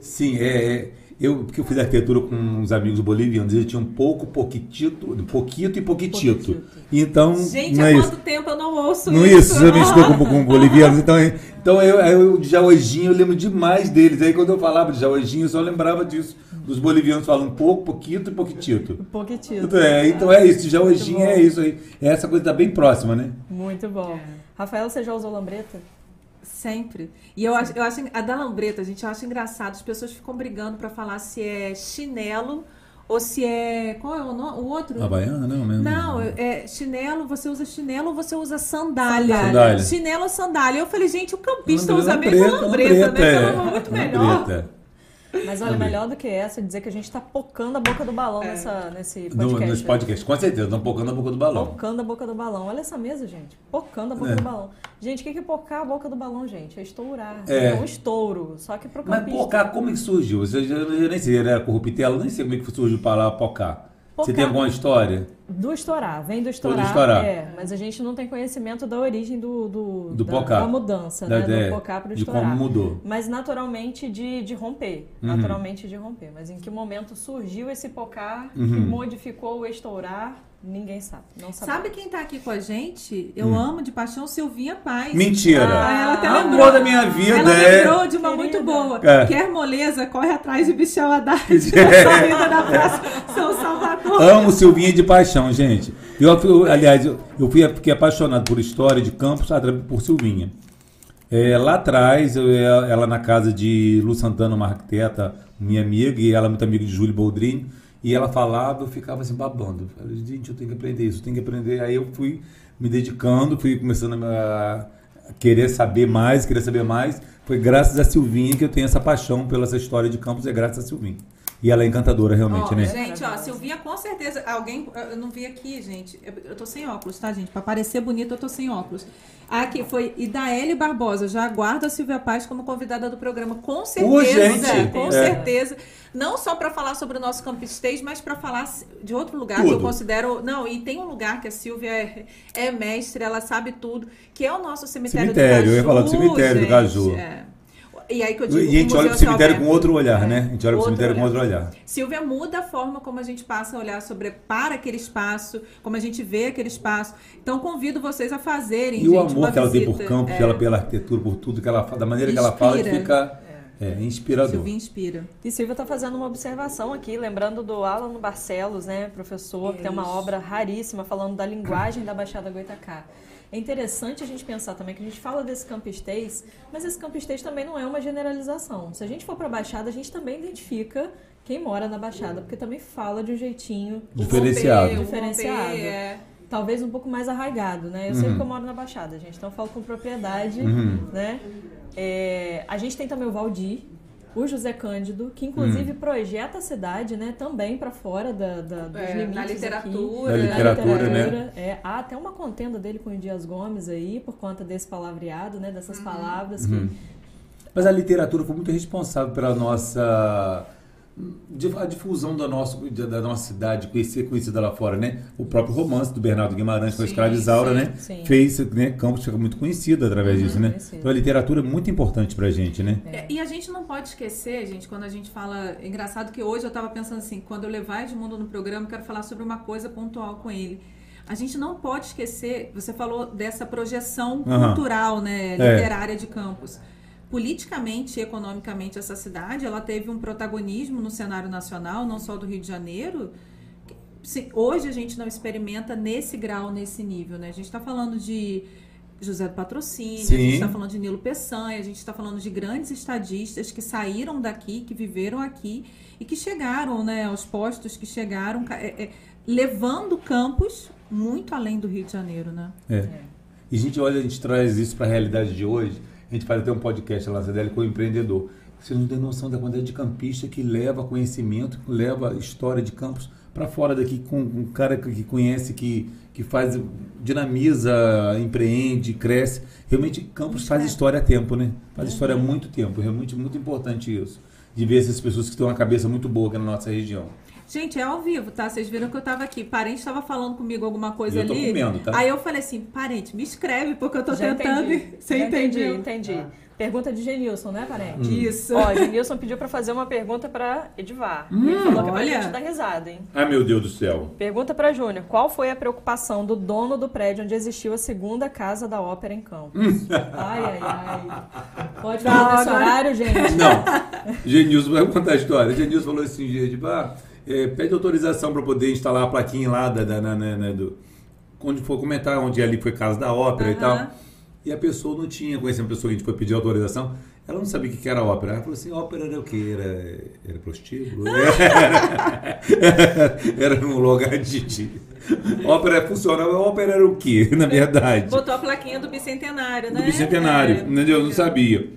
Sim, é, é, eu, porque eu fiz arquitetura com uns amigos bolivianos, eles tinham pouco, pouquitito, pouquito e pouquitito. Pouquitito. Então, Gente, não há é isso. quanto tempo eu não ouço Não isso? isso, você misturou com, com bolivianos. Então, é- então eu, eu de Jaojinho, eu lembro demais deles. Aí quando eu falava de Jaojinho, eu só lembrava disso. Dos bolivianos falando pouco, pouquito e pouquitito. Pouquitito. Então é, então é isso, de Jaojinho é isso aí. Essa coisa tá bem próxima, né? Muito bom. Rafael, você já usou lambreta? Sempre. E eu acho, eu acho a da lambreta, gente, eu acho engraçado. As pessoas ficam brigando pra falar se é chinelo ou se é. Qual é o, no- o outro? Havaiana, não, mesmo. Não, é chinelo, você usa chinelo ou você usa sandália? Sandália. Chinelo ou sandália? Eu falei, gente, o campista Lambreta, usa mesmo lambreta, lambreta, né? lambreta, Pelo amor, muito é. melhor. Mas olha, Lambreta. melhor do que essa, dizer que a gente tá pocando a boca do balão nessa, nesse No, podcast. nos podcasts, com certeza, estão pocando a boca do balão. Pocando a boca do balão. Olha essa mesa, gente. Pocando a boca É. do balão. Gente, o que que é pocar a boca do balão, gente? É estourar. É. É um estouro. Só que pro Mas campista... pocar, como é que surgiu? Já, eu nem sei, era corruptela, nem sei como é que surgiu para lá Você tem alguma história? Do estourar, vem do estourar. estourar. É, mas a gente não tem conhecimento da origem do, do, Do da, da mudança, Da né? ideia do pocar pro de estourar. como mudou. Mas naturalmente de, de romper. Uhum. Naturalmente de romper. Mas em que momento surgiu esse pocar que Uhum. modificou o estourar? Ninguém sabe. Não sabe. Sabe quem tá aqui com a gente? Eu amo de paixão Silvinha Paz. Hum. Mentira! Ah, ela até Amor lembrou. da minha vida, Ela é. lembrou de uma Querida. muito boa. É. Quer moleza, corre atrás de Michel Haddad. É. Saída da praça São Salvador. Amo Silvinha de paixão, gente. Eu, fui- aliás, eu, eu fui, fiquei apaixonado por história de campos por Silvinha. É, lá atrás, eu, ia- ela na casa de Lu Santana, uma arquiteta, minha amiga, e ela é muito amiga de Júlio Boldrini, e ela falava, eu ficava assim babando. Eu falei, gente, eu tenho que aprender isso, eu tenho que aprender. Aí eu fui me dedicando, fui começando a querer saber mais, querer saber mais. Foi graças a Silvinha que eu tenho essa paixão pela essa história de campos, é graças a Silvinha. E ela é encantadora, realmente, Ó, né? Gente, ó, Silvinha com certeza. Alguém. Eu não vi aqui, gente. Eu, eu tô sem óculos, tá, gente? Pra parecer bonita, eu tô sem óculos. Aqui foi Idaele Barbosa. Já aguardo a Silvia Paz como convidada do programa. Com certeza. Com É. certeza. Não só pra falar sobre o nosso Campus Stage, mas pra falar de outro lugar que eu Tudo. considero. Não, e tem um lugar que a Silvia é, é mestre, ela sabe tudo, que é o nosso cemitério, Cemitério, do Caju. eu ia falar do cemitério do gente. Caju. É. E aí que eu digo. E a gente o olha Museu pro cemitério com outro olhar, É. né? A gente olha pro Outro cemitério com olhar. outro olhar. Silvia muda a forma como a gente passa a olhar sobre para aquele espaço, como a gente vê aquele espaço. Então convido vocês a fazerem, E o gente, amor uma que ela tem visita. por campo, É, pela, pela arquitetura, por tudo que ela fala, da maneira que ela fala, que Inspira. fica é, inspirador. Silvia inspira. E Silvia está fazendo uma observação aqui, lembrando do Alan Barcelos, né, professor, que tem uma Isso. obra raríssima falando da linguagem da Baixada Goitacá. É interessante a gente pensar também que a gente fala desse campistês, mas esse campistês também não é uma generalização. Se a gente for para a Baixada, a gente também identifica quem mora na Baixada, porque também fala de um jeitinho Diferenciado. Romper, Diferenciado. romper, é. talvez um pouco mais arraigado, né? Eu sei que eu moro na Baixada, gente, então eu falo com propriedade, Uhum. né? É, a gente tem também o Valdir, o José Cândido, que inclusive Hum. projeta a cidade, né, também para fora da, da- dos É, limites na aqui. literatura. Na Na literatura, né? literatura, é. há até uma contenda dele com o Dias Gomes aí, por conta desse palavreado, né, dessas palavras Uhum. que Mas a literatura foi muito responsável pela nossa a difusão da nossa, da nossa cidade, conhecer, conhecida lá fora, né? O próprio romance do Bernardo Guimarães com a escravizaura, né? sim. Fez, né? Campos fica muito conhecido através disso, né? conhecido. Então a literatura é muito importante pra gente, né? É, E a gente não pode esquecer, gente, quando a gente fala. é Engraçado que hoje eu estava pensando assim, quando eu levar Edmundo no programa, eu quero falar sobre uma coisa pontual com ele. A gente não pode esquecer, você falou dessa projeção Aham. cultural, né, É. literária de campos. Politicamente e economicamente, essa cidade ela teve um protagonismo no cenário nacional, não só do Rio de Janeiro. que, se- hoje a gente não experimenta nesse grau, nesse nível. Né? A gente está falando de José do Patrocínio, a Sim. gente está falando de Nilo Peçanha, a gente está falando de grandes estadistas que saíram daqui, que viveram aqui e que chegaram né, aos postos que chegaram, é, é, levando campos muito além do Rio de Janeiro. Né? É. E a gente olha, a gente traz isso para a realidade de hoje. A gente faz até um podcast CDL com o empreendedor. Você não tem noção da quantidade de campista que leva conhecimento, que leva história de campos para fora daqui, com um cara que conhece, que, que faz, dinamiza, empreende, cresce. Realmente, Campos faz história há tempo, né? Faz história há muito tempo. Realmente muito importante isso. De ver essas pessoas que têm uma cabeça muito boa aqui na nossa região. Gente, é ao vivo, tá? Vocês viram que eu tava aqui. Parente estava falando comigo alguma coisa eu tô ali. comendo, tá? Aí eu falei assim, parente, me escreve, porque eu tô Já tentando. entendi. Você Já entendeu? Entendi, entendi. Pergunta de Genilson, né, parente? Hum. Isso. Ó, Genilson pediu pra fazer uma pergunta pra Edivar. Hum, Ele falou que é pra olha. gente dar risada, hein? Ai, meu Deus do céu. Pergunta pra Júnior. Qual foi a preocupação do dono do prédio onde existiu a segunda casa da ópera em Campos? ai, ai, ai. Pode falar nesse horário, gente? Não. Genilson vai contar a história. Genilson falou assim, ah, é, pede autorização para poder instalar a plaquinha lá da, da, na- na- na- do, onde for comentar, onde ali foi casa da ópera e Aham. tal. E a pessoa não tinha, conhecia uma pessoa que a gente foi pedir autorização, ela não sabia o que era ópera. Ela falou assim, ópera era o quê? Era, era prostíbulo? Era, era um lugar de... de... Ópera funcionava, ópera era o quê, na verdade? Botou a plaquinha do bicentenário, né? do bicentenário, É. entendeu? Eu não sabia.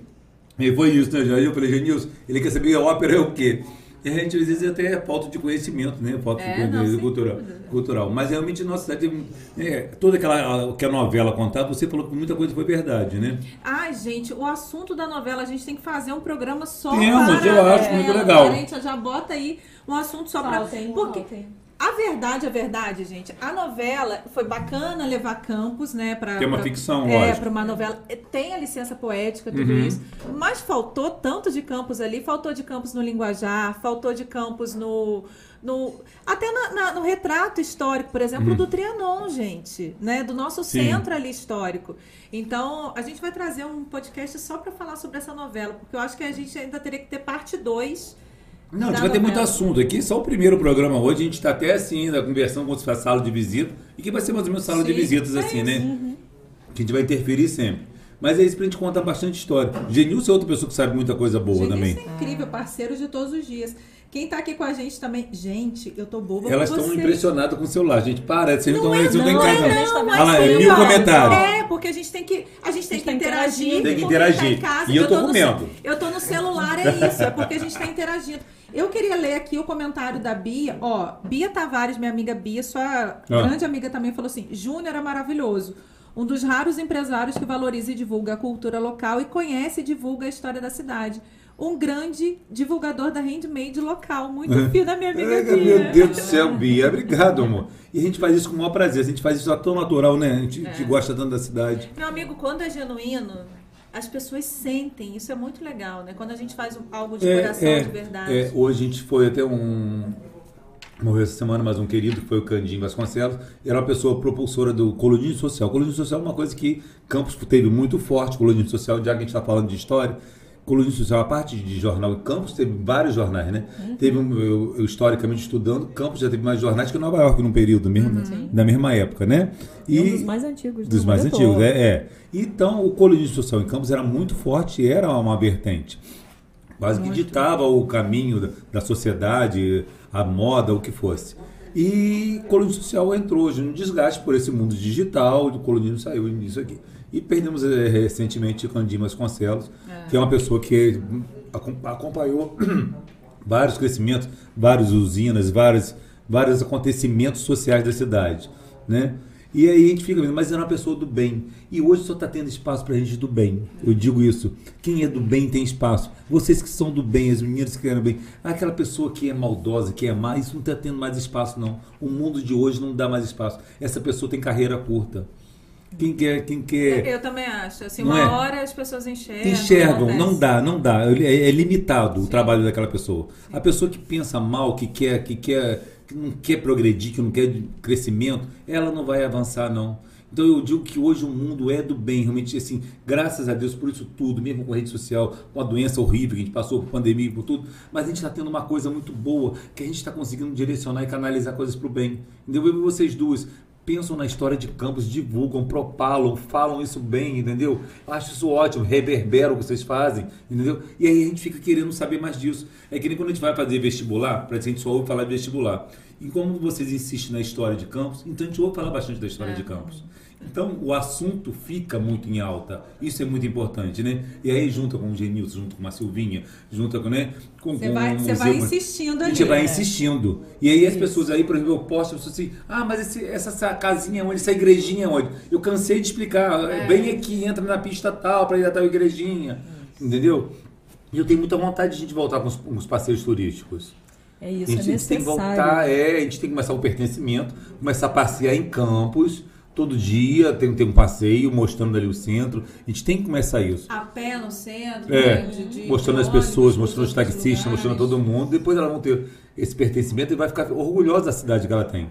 E foi isso, né? Aí eu falei, Genilson, ele quer saber a ópera é o quê? E a gente às vezes até é falta de conhecimento, né? Falta É, de não, conhecimento sem cultural, cultural. Mas realmente nossa cidade, é, toda aquela que a novela contava, você falou que muita coisa foi verdade, né? Ai, gente, o assunto da novela, a gente tem que fazer um programa só Temos, para eu acho ela. muito legal. A gente já bota aí um assunto só para Porque saltem. A verdade, a verdade, gente, a novela foi bacana levar Campos, né, para Que é uma ficção, é, para uma novela. Tem a licença poética, tudo Uhum. isso, mas faltou tanto de Campos ali, faltou de Campos no linguajar, faltou de Campos no no até na- na- no retrato histórico, por exemplo, do Trianon, gente, né, do nosso Uhum. Sim. centro ali histórico. Então, a gente vai trazer um podcast só para falar sobre essa novela, porque eu acho que a gente ainda teria que ter parte 2 Não, a gente vai ter muito assunto aqui. Só o primeiro programa hoje, a gente está até assim, ainda conversando com a sala de visita, e que vai ser mais ou menos sala de Sim, visitas, é assim, isso. né? Que a gente vai interferir sempre. Mas é isso pra gente contar bastante história. Genilson é outra pessoa que sabe muita coisa boa Gente, também. isso é incrível, parceiros de todos os dias. Quem tá aqui com a gente também. Gente, eu tô boba Elas estão impressionadas com o celular, gente. Para, vocês não Não estão é, não em não, casa. tá não. mais Olha lá, é mil comentários. É, porque a gente tem que, a gente tem que que interagir. interagir. Tem que tá interagir. em casa, E eu tô comendo. Eu tô no celular, é isso. É porque a gente tá interagindo. Eu queria ler aqui o comentário da Bia. Ó, Bia Tavares, minha amiga Bia, sua grande amiga também, falou assim: Júnior é maravilhoso. Um dos raros empresários que valoriza e divulga a cultura local e conhece e divulga a história da cidade. Um grande divulgador da handmade local. Muito fio da minha amiga É, Bia. meu Deus do céu, Bia. Obrigado, amor. E a gente faz isso com o maior prazer. A gente faz isso tão natural, né? A gente, a gente gosta tanto da cidade. Meu amigo, quando é genuíno, as pessoas sentem. Isso é muito legal, né? Quando a gente faz algo de coração, de verdade. é, hoje a gente foi até um. Morreu essa semana mais um querido, que foi o Candinho Vasconcelos. Era uma pessoa propulsora do colonismo social. Colonismo social é uma coisa que Campos teve muito forte, colonismo social, já que a gente está falando de história. Colonismo social, a parte de jornal, Campos teve vários jornais, né? Teve um, eu, eu historicamente estudando, Campos já teve mais jornais que Nova York num período mesmo, na mesma época, né? E um dos mais antigos. do dos mais antigos, é, é. Então, o colonismo social em Campos era muito forte, era uma vertente. Quase que ditava o caminho da, da sociedade, a moda, o que fosse. E o colonismo social entrou hoje no desgaste por esse mundo digital, o colonismo saiu nisso aqui. E perdemos eh, recentemente Candim Vasconcelos, que é uma pessoa que acom- acompanhou vários crescimentos, várias usinas, vários, vários acontecimentos sociais da cidade, né? E aí a gente fica vendo, mas era uma pessoa do bem. E hoje só está tendo espaço para gente do bem. Eu digo isso. Quem é do bem tem espaço. Vocês que são do bem, as meninas que querem bem. Aquela pessoa que é maldosa, que é má, isso não está tendo mais espaço, não. O mundo de hoje não dá mais espaço. Essa pessoa tem carreira curta. Quem quer, quem quer Eu também acho. Assim, Não uma é? hora as pessoas enxergam. enxergam, não dá, não dá. É, é limitado o trabalho daquela pessoa. A pessoa que pensa mal, que quer, que quer, que não quer progredir, que não quer crescimento, ela não vai avançar não. Então eu digo que hoje o mundo é do bem, realmente assim, graças a Deus por isso tudo, mesmo com a rede social, com a doença horrível que a gente passou por pandemia e por tudo, mas a gente está tendo uma coisa muito boa, que a gente está conseguindo direcionar e canalizar coisas para o bem. Entendeu? Eu e vocês duas pensam na história de Campos, divulgam, propalam, falam isso bem, entendeu? Eu acho isso ótimo, reverbera o que vocês fazem, entendeu? E aí a gente fica querendo saber mais disso. É que nem quando a gente vai fazer vestibular, que a gente só ouve falar de vestibular. E como vocês insistem na história de Campos, então a gente ouve falar bastante da história de Campos. Então o assunto fica muito em alta. Isso é muito importante, né? E aí junta com o Genilson, junto com uma Silvinha, junta com, né? Com, Você vai, você vai insistindo A ali. gente vai né? insistindo. E aí as pessoas aí, por exemplo, eu posto, eu assim, ah, mas esse- essa, essa casinha é onde, essa igrejinha é onde? Eu cansei de explicar. É. Bem aqui, entra na pista tal, para ir a tal igrejinha. Entendeu? E eu tenho muita vontade de a gente voltar com os, com os passeios turísticos. É a isso, gente, é a gente tem que necessário. voltar, é, a gente tem que começar o pertencimento, começar a passear em campos, Todo dia tem, tem um passeio mostrando ali o centro. A gente tem que começar isso. A pé no centro, É, né, de- de mostrando as ônibus, pessoas, mostrando os taxistas, lugares. mostrando todo mundo. Depois elas vão ter esse pertencimento e vai ficar orgulhosa da cidade que ela tem.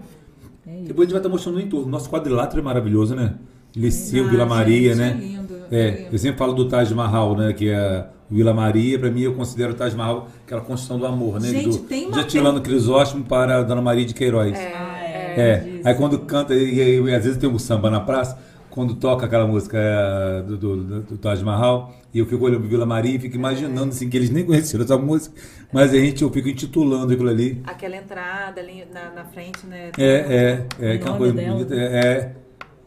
É. Depois a gente vai estar mostrando o entorno. Nosso quadrilátero é maravilhoso, né? Liceu, Ah, Vila Maria, gente, né? É lindo. É, lindo. eu sempre falo do Taj Mahal, né? Que é Vila Maria, para mim eu considero o Taj Mahal aquela construção do amor, né? Gente, do, tem uma de Atilano Crisóstomo para a Dona Maria de Queiroz. Ah, É, disso. aí quando canta, e, e- às vezes tem um samba na praça, quando toca aquela música é, do, do, do, do Taj Mahal, e eu fico olhando pro Vila Maria e fico imaginando assim, que eles nem conheceram essa música, mas a gente, eu fico intitulando aquilo ali. Aquela entrada ali na, na frente, né? É, é, é, O que é uma coisa dela. bonita. É, é,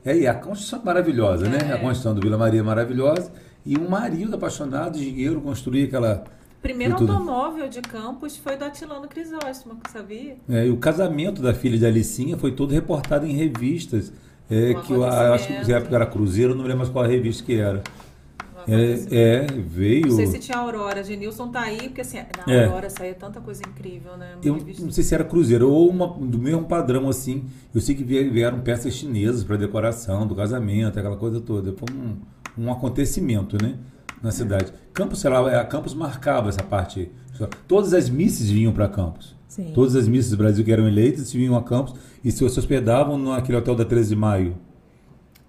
é, e a construção é maravilhosa, né? É. A construção do Vila Maria é maravilhosa. E um marido apaixonado, engenheiro, construir aquela. Primeiro automóvel de campus foi do Atilano Crisóstomo, sabia? É, e o casamento da filha de Alicinha foi todo reportado em revistas. É, Um que eu acho que na época era Cruzeiro, não lembro mais qual a revista que era. É, é, veio. Não sei se tinha Aurora. Genilson tá aí, porque assim, na É. Aurora saía tanta coisa incrível, né? Eu Revista- não sei se era Cruzeiro ou uma, do mesmo padrão assim. Eu sei que vie- vieram peças chinesas para decoração do casamento, aquela coisa toda. Foi um, um acontecimento, né? Na cidade. Campos, sei lá, a Campos marcava essa parte. Todas as misses vinham para Campos. Sim. Todas as misses do Brasil que eram eleitas vinham a Campos e se hospedavam naquele hotel da 13 de maio.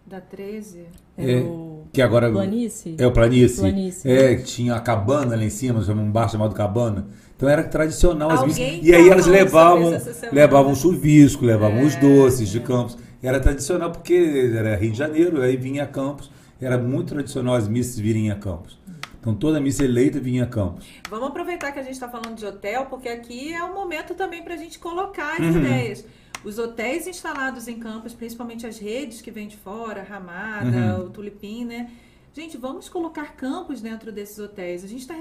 Da 13. É É, o que agora Planície? é o Planície. Planície. É, que tinha a cabana lá em cima, um bar chamado Cabana. Então era tradicional as missas. E aí elas levavam, levavam chuvisco, levavam É, os doces de Campos. Era tradicional porque era Rio de Janeiro, aí vinha a Campos. Era muito tradicional as missas virem a Campos. Então toda missa eleita vinha a Campos. Vamos aproveitar que a gente está falando de hotel, porque aqui é o momento também para a gente colocar as Uhum. ideias. Os hotéis instalados em campos, principalmente as redes que vêm de fora, Ramada, Uhum. o Tulipim, né? Gente, vamos colocar campos dentro desses hotéis. A gente está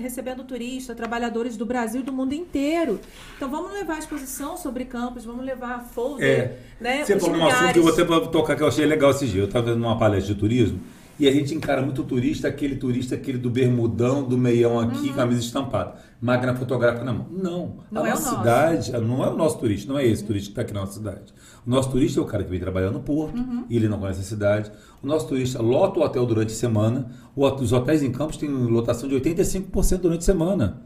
recebendo turista, trabalhadores do Brasil e do mundo inteiro. Então vamos levar a exposição sobre campos, vamos levar folder, né? Você falou um assunto que eu vou até tocar que eu achei legal esse dia. Eu estava vendo numa palestra de turismo e a gente encara muito o turista, aquele turista, aquele do bermudão, do meião aqui, camisa estampada. Máquina fotográfica na mão. Não. Uhum. Não a é nossa nosso. cidade não é o nosso turista, não é esse turista que está aqui na nossa cidade. O nosso turista é o cara que vem trabalhar no porto Uhum. e ele não conhece a cidade. O nosso turista lota o hotel durante a semana. Os hotéis em Campos têm lotação de 85% durante a semana.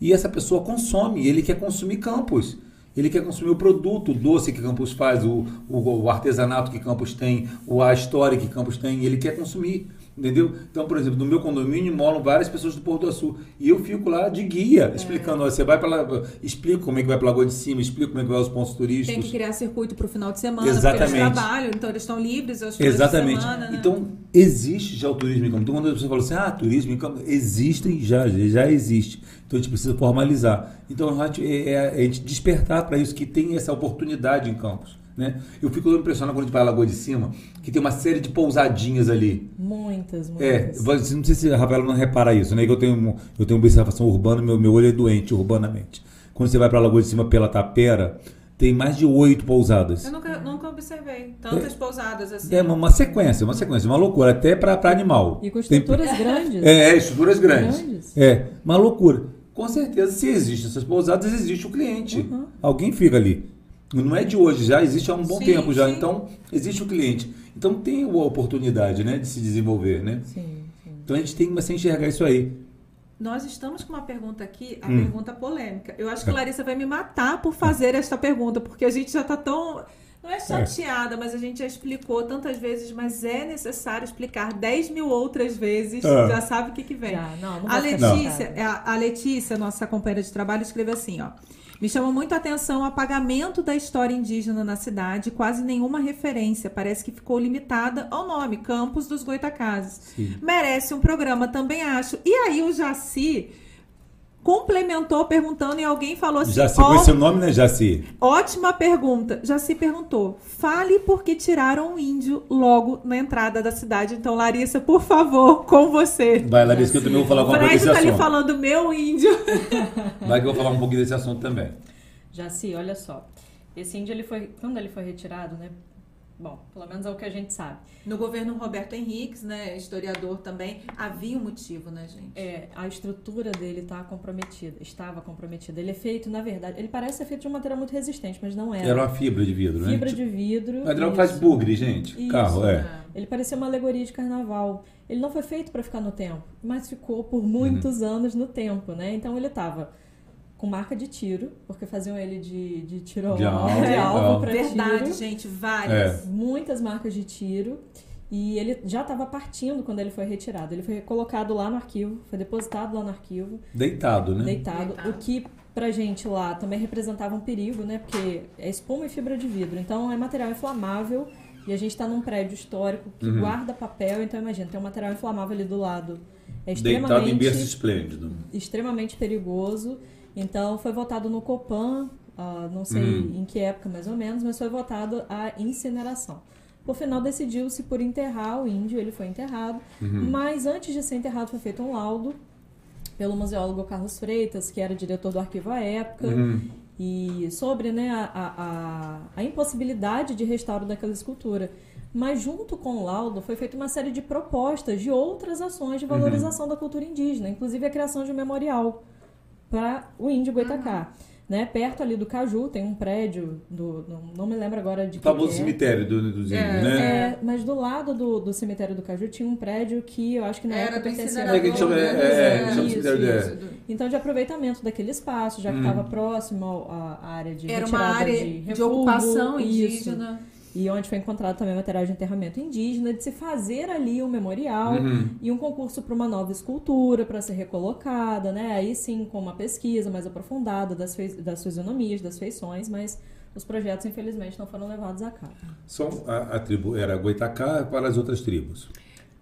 E essa pessoa consome, ele quer consumir Campos. Ele quer consumir o produto, o doce que Campos faz, o, o, o artesanato que Campos tem, o, a história que Campos tem, ele quer consumir. Entendeu? Então, por exemplo, no meu condomínio moram várias pessoas do Porto do Sul. E eu fico lá de guia, explicando. ó, Você vai para lá, explico como é que vai para Lagoa de Cima, explico como é que vai aos pontos Tem turísticos. que criar circuito para o final de semana, porque Exatamente. eles trabalham, então eles estão livres aos Exatamente. semana. né? Então, existe já o turismo em campo. Então, quando a pessoa fala assim, ah, turismo em campo, existem já, já existe. Então, a gente precisa formalizar. Então, gente, é, é a gente despertar para isso, que tem essa oportunidade em campos. Né? Eu fico impressionado quando a gente vai à Lagoa de Cima, que tem uma série de pousadinhas ali. Muitas, É, muitas. você- não sei se a Rafaela não repara isso, né? Que eu tenho, eu tenho uma observação urbana, meu, meu olho é doente urbanamente. Quando você vai para a Lagoa de Cima pela Tapera, tem mais de oito pousadas. Eu nunca, nunca observei tantas pousadas assim. É uma, uma sequência, uma sequência, uma loucura, até para animal. E com Tem- estruturas grandes. É, é, estruturas grandes. Grandes. É, uma loucura. Com certeza, se existem essas pousadas, existe o cliente. Uhum. Alguém fica ali. Não é de hoje, já existe há um bom Sim, tempo já. sim. Então, existe o cliente. Então, tem a oportunidade né, de se desenvolver, né? Sim, sim. Então, a gente tem que enxergar isso aí. Nós estamos com uma pergunta aqui, a Hum. pergunta polêmica. Eu acho que a Larissa vai me matar por fazer esta pergunta, porque a gente já está tão. Não é chateada, mas a gente já explicou tantas vezes, mas é necessário explicar 10 mil outras vezes. Ah. Já sabe o que, que vem. Já, não, não A Letícia, é a, a Letícia, nossa companheira de trabalho, escreveu assim, ó. Me chama muito a atenção o apagamento da história indígena na cidade, quase nenhuma referência. Parece que ficou limitada ao nome, Campos dos Goitacazes. Merece um programa, também acho. E aí o Jaci complementou perguntando e alguém falou assim: Jaci, com esse nome, né, Jaci? ótima pergunta. Jaci perguntou: fale por que tiraram um índio logo na entrada da cidade. Então, Larissa, por favor, com você. Vai, Larissa, que eu também vou falar alguma coisa desse tá ali falando meu índio. Vai que eu vou falar um pouquinho desse assunto também. Já sim, olha só. Esse índio, ele foi, quando ele foi retirado, né? Bom, pelo menos é o que a gente sabe. No governo Roberto Henriques, né, historiador também, havia um motivo, né, gente? É, a estrutura dele está comprometida, estava comprometida. Ele é feito, na verdade, ele parece ser feito de um material muito resistente, mas não era. Era uma fibra de vidro, né? Fibra de vidro. Que faz bugre, gente. Isso. Carro, é. Ele parecia uma alegoria de carnaval. Ele não foi feito para ficar no tempo, mas ficou por muitos Uhum. anos no tempo, né? Então ele estava com marca de tiro, porque faziam ele de, de tiro De alvo, alvo, de é. alvo para Verdade, tiro. gente, várias. Muitas marcas de tiro. E ele já estava partindo quando ele foi retirado. Ele foi colocado lá no arquivo, foi depositado lá no arquivo, Deitado, né? deitado. Deitado. O que pra gente lá também representava um perigo, né? Porque é espuma e fibra de vidro. Então é material inflamável e a gente está num prédio histórico que Uhum. guarda papel. Então imagina, tem um material inflamável ali do lado. É Deitado em extremamente, berço esplêndido. extremamente perigoso. Então foi votado no Copan, ah, não sei Hum. em que época mais ou menos, mas foi votado a incineração. Por final decidiu-se por enterrar o índio, ele foi enterrado, Uhum. mas antes de ser enterrado foi feito um laudo pelo museólogo Carlos Freitas, que era diretor do arquivo à época, Uhum. e sobre né, a, a, a- a impossibilidade de restauro daquela escultura. Mas junto com o laudo foi feita uma série de propostas de outras ações de valorização da cultura indígena, inclusive a criação de um memorial para o índio Goitacá. Né? Perto ali do Caju tem um prédio, do, não, não me lembro agora de O que, famoso que é. cemitério do, dos índios, É, né? É, mas do lado do, do cemitério do Caju tinha um prédio que eu acho que na Era época do É, que chama- é, é, isso, isso, do- então, de aproveitamento daquele espaço, já que Hum. estava próximo ao- à área de Era uma área de, de, ocupação isso. E onde foi encontrado também material de enterramento indígena, de se fazer ali um memorial Uhum. e um concurso para uma nova escultura para ser recolocada, né? Aí sim com uma pesquisa mais aprofundada das, das fisionomias, das feições, mas os projetos infelizmente não foram levados a cabo. São, a, a tribo era Goitacá para as outras tribos.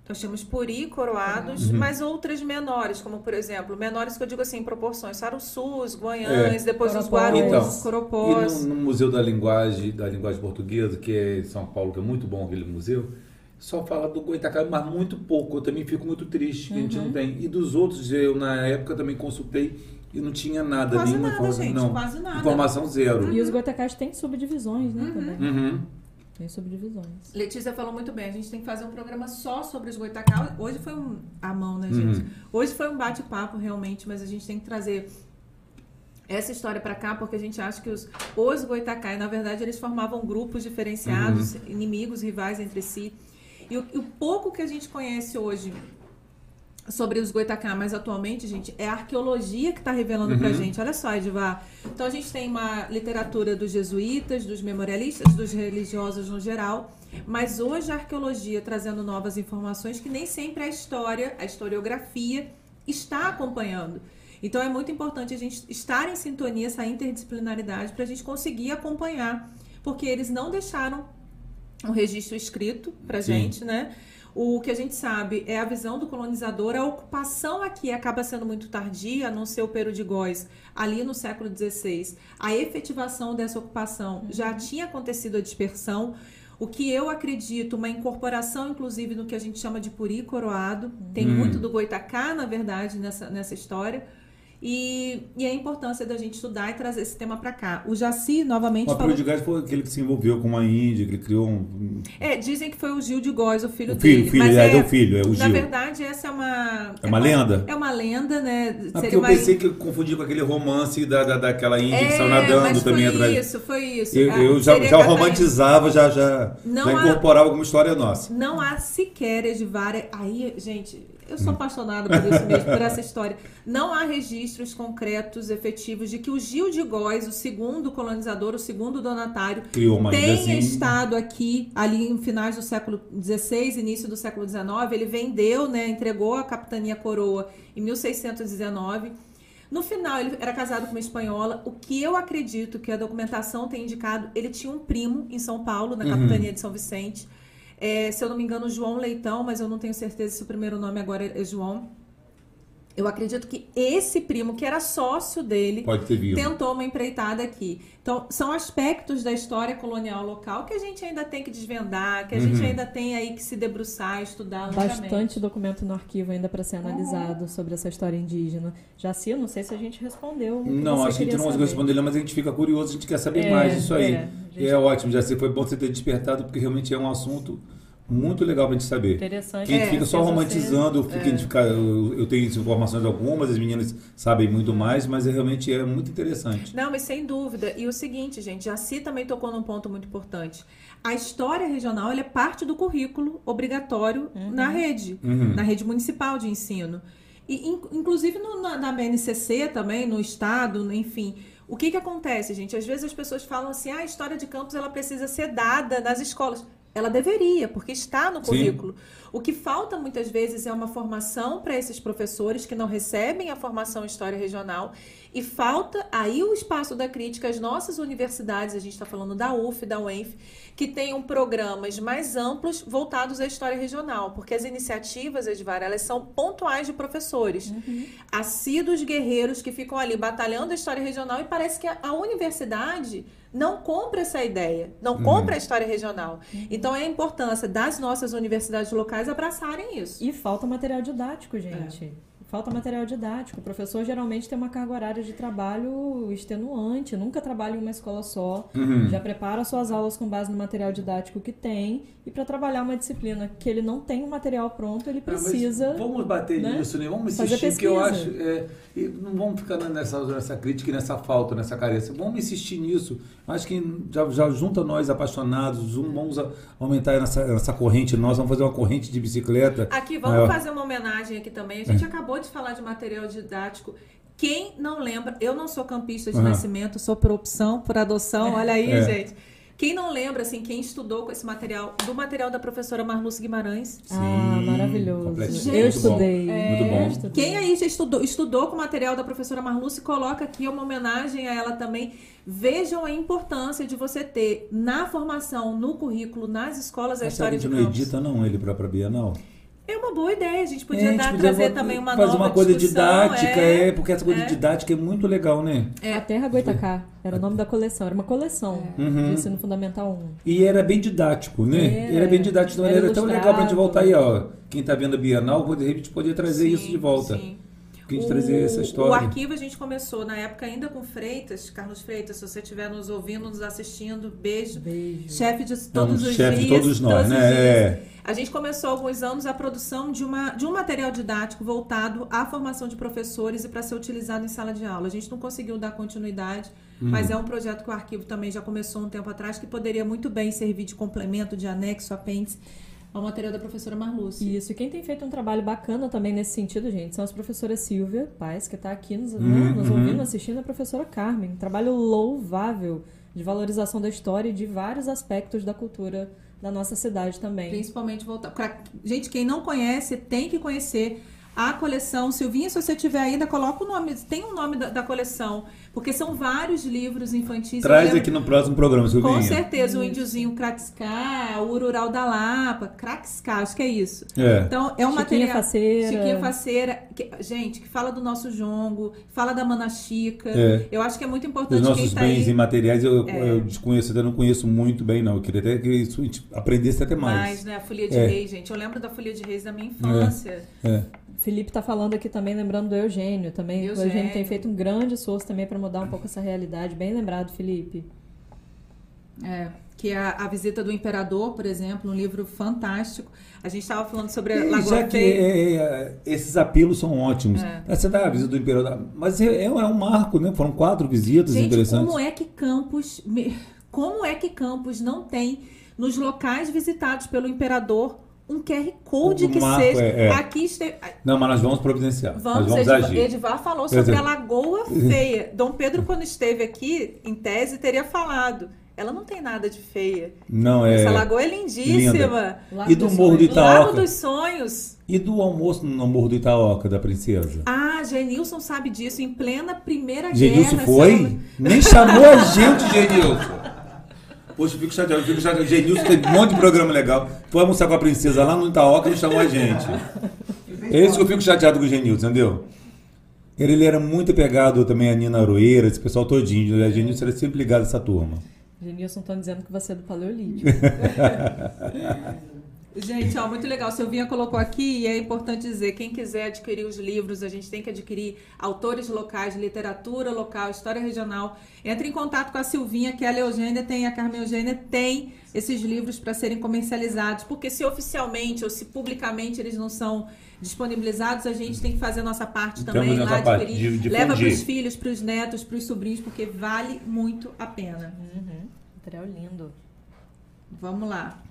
Nós tínhamos puri, coroados, Uhum. mas outras menores, como por exemplo, menores que eu digo assim, em proporções, sarussus, guanhães, depois os Coropós. guarus, Então, coropós. E no, no Museu da Linguagem, da Linguagem Portuguesa, que é em São Paulo, que é muito bom aquele museu, só fala do Goitacá, mas muito pouco. Eu também fico muito triste que a gente não tem. E dos outros, eu na época também consultei e não tinha nada, Quase nenhuma nada, informação. gente, não. quase nada. Informação zero. E os goitacás têm subdivisões, né? Também. Uhum. Tem subdivisões. Letícia falou muito bem, a gente tem que fazer um programa só sobre os goitacá. Hoje foi um. A mão, né, Uhum. gente? Hoje foi um bate-papo realmente, mas a gente tem que trazer essa história pra cá, porque a gente acha que os, os goitacá, e, na verdade, eles formavam grupos diferenciados, inimigos, rivais entre si. E o, e o pouco que a gente conhece hoje sobre os goitacá, mas atualmente, gente, é a arqueologia que está revelando Uhum. gente. Olha só, Edivar. Então a gente tem uma literatura dos jesuítas, dos memorialistas, dos religiosos no geral, mas hoje a arqueologia trazendo novas informações que nem sempre a história, a historiografia está acompanhando. Então é muito importante a gente estar em sintonia, essa interdisciplinaridade, para a gente conseguir acompanhar, porque eles não deixaram um registro escrito Sim. gente, né? O que a gente sabe é a visão do colonizador, a ocupação aqui acaba sendo muito tardia, a não ser o Peru de Góis, ali no século XVI. A efetivação dessa ocupação já tinha acontecido a dispersão. O que eu acredito, uma incorporação, inclusive, no que a gente chama de puri coroado. Tem Hum. muito do goitacá, na verdade, nessa, nessa história. E, e a importância da gente estudar e trazer esse tema para cá. O Jaci, novamente, O falou... De Gás foi aquele que se envolveu com uma índia, que ele criou um. É, dizem que foi o Gil de Góis, o filho O dele. filho, filho, mas é, do filho, é o Na Gil. verdade, essa é uma. É uma lenda? É uma lenda, né? Ah, porque Seria eu uma- pensei que eu confundi com aquele romance da, da, daquela índia que É, saiu nadando mas também foi atrás. isso, foi isso. Eu, Ah, eu já, já romantizava, já, já, Não já há- incorporava como história nossa. Não há sequer Edivar. Aí, gente, eu sou apaixonada por isso mesmo, por essa história. Não há registros concretos, efetivos, de que o Gil de Góis, o segundo colonizador, o segundo donatário, Criou uma tenha estado aqui ali em finais do século XVI, início do século XIX. Ele vendeu, né, entregou a capitania coroa em 1619. No final, ele era casado com uma espanhola. O que eu acredito que a documentação tem indicado, ele tinha um primo em São Paulo, na Uhum. capitania de São Vicente. É, se eu não me engano, João Leitão, mas eu não tenho certeza se o primeiro nome agora é João. Eu acredito que esse primo, que era sócio dele, Pode ter vindo. tentou uma empreitada aqui. Então, são aspectos da história colonial local que a gente ainda tem que desvendar, que a gente Uhum. ainda tem aí que se debruçar, estudar. Bastante documento no arquivo ainda para ser analisado sobre essa história indígena. Jaci, eu não sei se a gente respondeu. Não, você acho que a gente não conseguiu responder, mas a gente fica curioso, a gente quer saber É, mais disso aí. é, gente- É, ótimo, já foi bom você ter despertado, porque realmente é um assunto muito legal pra gente saber. Interessante. Que a gente É, fica só você- romantizando, eu, fico- a gente fica, eu, eu tenho informações algumas, as meninas sabem muito mais, mas é, realmente é muito interessante. Não, mas sem dúvida. E o seguinte, gente, Jaci também tocou num ponto muito importante. A história regional ela é parte do currículo obrigatório na rede, Uhum. na rede municipal de ensino. E, in- inclusive no- na, na BNCC também, no estado, enfim. O que, que acontece, gente? Às vezes as pessoas falam assim, ah, a história de campus ela precisa ser dada nas escolas. Ela deveria, porque está no Sim. currículo. O que falta muitas vezes é uma formação para esses professores que não recebem a formação em história regional. E falta aí o espaço da crítica, as nossas universidades, a gente está falando da UF, da UENF, que tenham programas mais amplos voltados à história regional. Porque as iniciativas, Edvar, elas são pontuais de professores. Assíduos guerreiros que ficam ali batalhando a história regional e parece que a universidade não compra essa ideia, não compra a história regional. Então é a importância das nossas universidades locais abraçarem isso. E falta material didático, gente. Falta material didático. O professor geralmente tem uma carga horária de trabalho extenuante, nunca trabalha em uma escola só, Uhum. já prepara suas aulas com base no material didático que tem, e para trabalhar uma disciplina que ele não tem o material pronto, ele Ah, precisa. vamos bater né, nisso, né? Vamos fazer insistir, que eu acho. é, e não vamos ficar nessa, nessa crítica e nessa falta, nessa carência. Vamos insistir nisso. Acho que já, já junta nós apaixonados, um, vamos aumentar nessa, nessa corrente. Nós vamos fazer uma corrente de bicicleta. Aqui, vamos maior. fazer uma homenagem aqui também. A gente acabou de falar de material didático. Quem não lembra, eu não sou campista de Aham. nascimento, sou por opção, por adoção, olha aí, É. gente. Quem não lembra, assim, quem estudou com esse material, do material da professora Marluce Guimarães, Ah, Sim, maravilhoso. completinho. Eu Muito bom. estudei. Muito bom. Estudei. Quem aí já estudou, estudou com o material da professora Marluce, coloca aqui uma homenagem a ela também. Vejam a importância de você ter na formação, no currículo, nas escolas, a Mas história a gente de não campos. edita não ele para a Bienal? É uma boa ideia, a gente É, podia a gente dar, podia trazer botar- também uma fazer nova uma coisa didática, é, porque essa coisa é. didática é muito legal, né? É. A Terra Goitacá era o nome da coleção, era uma coleção Uhum. de ensino fundamental 1. E era bem didático, né? Era. Era bem didático, então Era era, tão legal pra gente voltar aí, ó. Quem tá vendo a Bienal, de repente poder trazer isso Sim, de volta. sim. O- trazer essa O história. arquivo a gente começou na época ainda com Freitas, Carlos Freitas, se você estiver nos ouvindo, nos assistindo, beijo. Beijo. Chefe de todos um os chefe de dias. todos nós, todos os né? É. A gente começou há alguns anos a produção de, uma, de um material didático voltado à formação de professores e para ser utilizado em sala de aula. A gente não conseguiu dar continuidade, Uhum. mas é um projeto que o arquivo também já começou um tempo atrás, que poderia muito bem servir de complemento, de anexo, apêndice ao material da professora Marluce. Isso, e quem tem feito um trabalho bacana também nesse sentido, gente, são as professoras Silvia Paz, que está aqui nos, né, Uhum, nos uhum. ouvindo, assistindo, e a professora Carmen. Um trabalho louvável de valorização da história e de vários aspectos da cultura da nossa cidade também. Principalmente voltar. pra- Gente, quem não conhece tem que conhecer a coleção. Silvinha, se você tiver ainda, coloca o nome. Tem o nome da, da coleção. Porque são vários livros infantis. Eu Traz lembro- aqui no próximo programa, Com Silvinha. certeza, o índiozinho Kraxká, o Urural da Lapa, Kraxká, acho que é isso. É. Então, é um Chiquinha material. Faceira. Chiquinha Faceira. que- gente, que fala do nosso jongo, fala da Mana Chica. É. Eu acho que é muito Os importante quem nossos tá bens aí. imateriais eu, É. eu desconheço, ainda não conheço muito bem, não. Eu queria até que isso a gente aprendesse até mais. Mais, né? A Folia de É. Reis, gente. Eu lembro da Folia de Reis da minha infância. É. Felipe está falando aqui também, lembrando do Eugênio também. O Eugênio. Eugênio tem feito um grande esforço também para mudar um pouco essa realidade. Bem lembrado, Felipe. É, que é a, a Visita do Imperador, por exemplo, um livro fantástico. A gente estava falando sobre a E Lagoa já que é, é, esses apelos são ótimos. É. Você dá a visita do Imperador, mas é, é um marco, né? Foram quatro visitas Gente, interessantes. como é que Campos, como é que Campos não tem nos locais visitados pelo Imperador um QR Code Um que marco, seja é, é. aqui este... Não, mas nós vamos providenciar. Vamos, nós vamos Edivar, agir. Edivar falou sobre dizer- a Lagoa Feia. Dom Pedro, quando esteve aqui, em tese, teria falado. Ela não tem nada de feia. Não, é. Essa lagoa é lindíssima. linda. Lago E do dos Morro do Sonhos. Lago Itaoca. dos Sonhos. E do almoço no Morro do Itaoca, da princesa? Ah, Genilson sabe disso, em plena Primeira Genilson Guerra. foi? seu- Nem chamou a gente, Genilson. Poxa, eu fico chateado, eu fico chateado. Genilson tem um monte de programa legal. Foi almoçar com a princesa lá no Itaoca e não chamou a gente. É isso que eu fico chateado com o Genilson, entendeu? Ele, ele era muito apegado também a Nina Aroeira, esse pessoal todinho. A Genilson era sempre ligado a essa turma. Genilson estão dizendo que você é do Paleolítico. Gente, ó, muito legal. Silvinha colocou aqui e é importante dizer, quem quiser adquirir os livros, a gente tem que adquirir autores locais, literatura local, história regional. Entre em contato com a Silvinha, que a Leogênia tem, a Carmen Eugênia tem esses livros para serem comercializados, porque se oficialmente ou se publicamente eles não são disponibilizados, a gente tem que fazer a nossa parte também nossa lá parte, adquirir. de- de Leva para os filhos, para os netos, para os sobrinhos, porque vale muito a pena. Uhum. Material lindo. Vamos lá.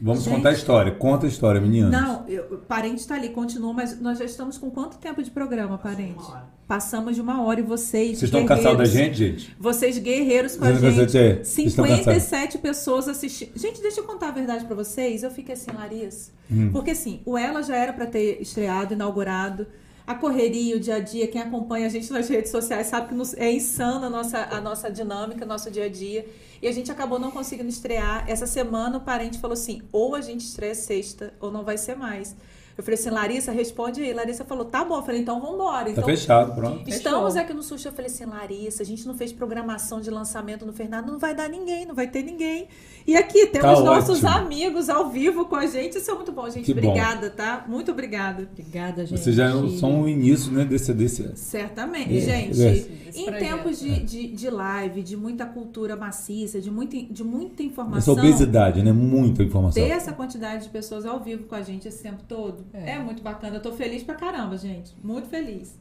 Vamos Gente. contar a história. Conta a história, meninas. Não, eu, o parente está ali, continua, mas nós já estamos com quanto tempo de programa, parente? Passamos de uma hora e vocês. Vocês estão cansados da gente, gente? Vocês guerreiros com a Vocês- gente. estão cansados? 57 pessoas assistindo. Gente, deixa eu contar a verdade pra vocês. Eu fiquei assim, Larissa. Hum. Porque assim, o Ela já era pra ter estreado, inaugurado. A correria, o dia a dia, quem acompanha a gente nas redes sociais sabe que nos- é insana a nossa, a nossa dinâmica, nosso dia a dia. E a gente acabou não conseguindo estrear. Essa semana o parente falou assim: ou a gente estreia sexta, ou não vai ser mais. Eu falei assim, Larissa, responde aí. Larissa falou, tá bom. Eu falei, então vambora. Tá Então, fechado, pronto. Estamos Fechou. aqui no Sushi. Eu falei assim, Larissa, a gente não fez programação de lançamento no Fernando, não vai dar ninguém, não vai ter ninguém. E aqui temos Tá nossos ótimo. amigos ao vivo com a gente. Isso é muito bom, gente. Que bom. obrigada, tá? Muito obrigada. Obrigada, gente. Vocês já são o início né, desse, desse. Certamente. É, gente, é. Em projeto, tempos de, é. de, de live, de muita cultura maciça, de muita, de muita Essa informação. obesidade, né? Muita informação. Ter essa quantidade de pessoas ao vivo com a gente esse tempo todo é, É. muito bacana. Eu tô feliz pra caramba, gente. Muito feliz.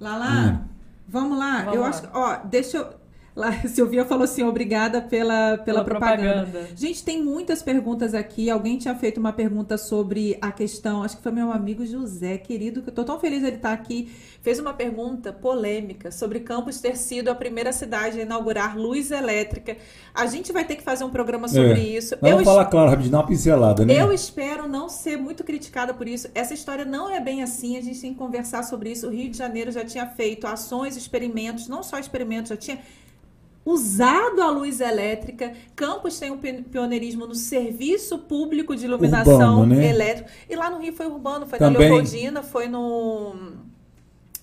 Lala, vamos lá. Vamos eu lá. acho que, ó, deixa eu. Lá, Silvia falou assim: obrigada pela, pela, Pela propaganda. propaganda. Gente, tem muitas perguntas aqui. Alguém tinha feito uma pergunta sobre a questão, acho que foi meu amigo José, querido, que eu tô tão feliz ele estar aqui. Fez uma pergunta polêmica sobre Campos ter sido a primeira cidade a inaugurar luz elétrica. A gente vai ter que fazer um programa sobre É. isso. Vamos Eu falar claro, rapidinho, dá uma pincelada, né? eu espero não ser muito criticada por isso. Essa história não é bem assim. A gente tem que conversar sobre isso. O Rio de Janeiro já tinha feito ações, experimentos, não só experimentos, já tinha usado a luz elétrica. Campos tem um pioneirismo no serviço público de iluminação Urbano, né? elétrica. E lá no Rio foi urbano, foi Também. na Leopoldina, foi no,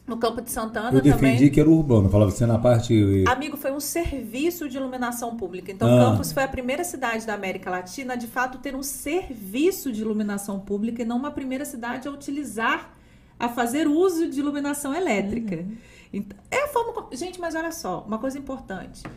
no Campo de Santana Eu defendi também. que era urbano, falava assim na parte. Amigo, foi um serviço de iluminação pública. Então, Ah. Campos foi a primeira cidade da América Latina a, de fato, ter um serviço de iluminação pública e não uma primeira cidade a utilizar, a fazer uso de iluminação elétrica. Então, é a forma. Gente, mas olha só, uma coisa importante. Ah,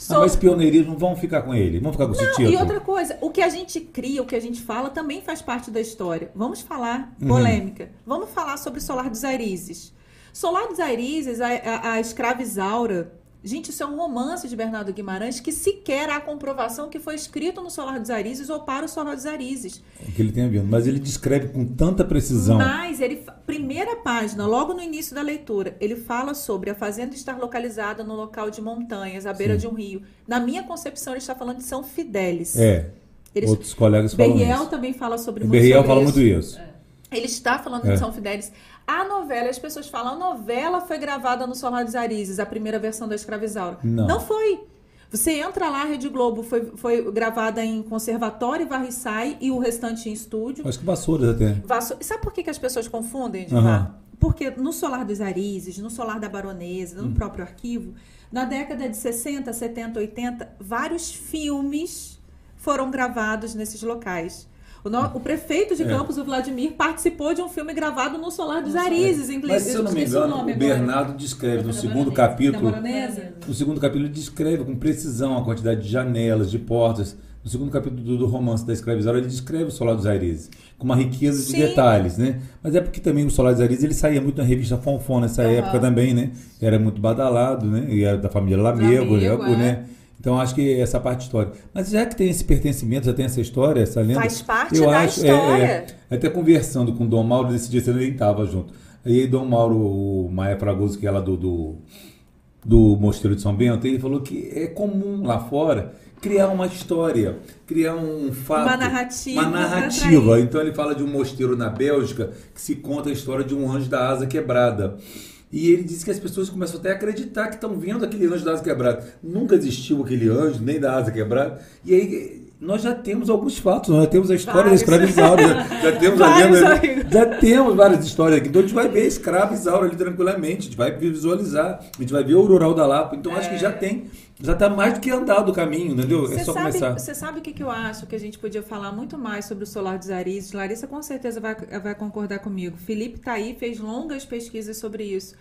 Sobre- mas pioneirismo, vamos ficar com ele. Vamos ficar com esse Não, título. e outra coisa, o que a gente cria, o que a gente fala, também faz parte da história. Vamos falar, Uhum. polêmica, vamos falar sobre Solar dos Arizes. Solar dos Arizes, a, a, a escrava Isaura. Gente, isso é um romance de Bernardo Guimarães que sequer há comprovação que foi escrito no Solar dos Arizes ou para o Solar dos Arizes. O que ele tem vindo. Mas ele descreve com tanta precisão. Mas ele, primeira página, logo no início da leitura, ele fala sobre a fazenda estar localizada no local de montanhas, à beira Sim. de um rio. Na minha concepção, ele está falando de São Fidélis. É. Eles- Outros colegas falam Berriel isso. também fala sobre O muito Berriel fala isso. muito isso. Ele está falando É. de São Fidélis. A novela, as pessoas falam, a novela foi gravada no Solar dos Arizes, a primeira versão da Escravizaura. Não. foi. Você entra lá, a Rede Globo foi, foi gravada em Conservatório e Varriçai e o restante em estúdio. Acho que vassouras até. Vasso- Sabe por que, que as pessoas confundem? Aham. Porque no Solar dos Arizes, no Solar da Baronesa, Hum. no próprio arquivo, na década de 60, 70, 80, vários filmes foram gravados nesses locais. O, no- o prefeito de É. Campos, o Vladimir, participou de um filme gravado no Solar dos Arizes, em inglês. Mas se eu não me o engano, o agora. Bernardo descreve no segundo capítulo. No segundo capítulo ele descreve com precisão a quantidade de janelas, de portas. No segundo capítulo do, romance da escravizaura, ele descreve o Solar dos Arizes com uma riqueza de Sim. detalhes, né? Mas é porque também o Solar dos Arizes ele saía muito na revista Fonfon nessa Aham. época também, né? Era muito badalado, né? E era da família Lamego, Lamego, né? É. Então acho que essa parte histórica. Mas já que tem esse pertencimento, já tem essa história, essa lenda. Faz parte eu da acho, é, história. é, até conversando com o Dom Mauro, nesse dia você nem estava junto. Aí Dom Mauro, o Maia Fragoso, que é lá do, do, do Mosteiro de São Bento, ele falou que é comum lá fora criar uma história, criar um fato. Uma narrativa Uma narrativa. Então ele fala de um mosteiro na Bélgica que se conta a história de um anjo da asa quebrada. E ele disse que as pessoas começam até a acreditar que estão vendo aquele anjo da asa quebrada. Nunca existiu aquele anjo, nem da asa quebrada. E aí nós já temos alguns fatos, nós já temos a história Vários. da escrava Isaura, já, já temos a lenda, amigo. já temos várias histórias aqui. Então a gente vai ver a escrava Isaura ali tranquilamente, a gente vai visualizar, a gente vai ver o rural da Lapa. Então acho que já tem, já está mais do que andado o caminho, entendeu? é Você só sabe, começar. você sabe o que, que eu acho que a gente podia falar muito mais sobre o solar dos Arizes? Larissa com certeza vai, vai concordar comigo. Felipe tá aí, fez longas pesquisas sobre isso.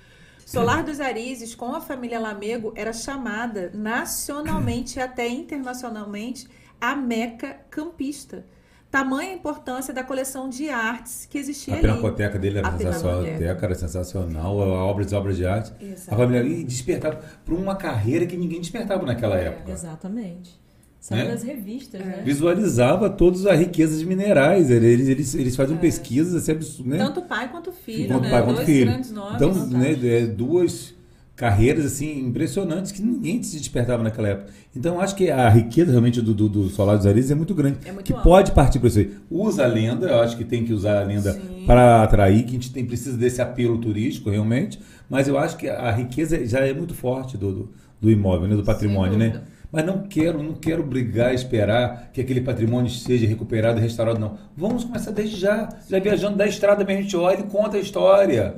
Solar dos Arizes, com a família Lamego, era chamada nacionalmente e até internacionalmente a Meca Campista. Tamanha a importância da coleção de artes que existia A ali. pinacoteca dele era A sensacional, pinacoteca. era sensacional, a obras obras de arte. Exato. A família ali despertava para uma carreira que ninguém despertava naquela época. Exatamente. São Né? das revistas, né? Visualizava todas as riquezas minerais, eles, eles, eles faziam pesquisas assim, absurdas, né? Tanto pai quanto filho, Quanto né? pai quanto Dois filho. grandes nomes. Então, né, é, duas carreiras assim impressionantes que ninguém se despertava naquela época. Então, acho que a riqueza realmente do, do, do Solar dos Arizes é muito grande. É muito que pode partir para isso aí. Usa a lenda, eu acho que tem que usar a lenda para atrair, que a gente tem, precisa desse apelo turístico realmente, mas eu acho que a riqueza já é muito forte do, do, do imóvel, né, do patrimônio, né? Mas não quero, não quero brigar, esperar que aquele patrimônio seja recuperado e restaurado, não. Vamos começar desde já. Já viajando da estrada, mesmo a gente olha e conta a história.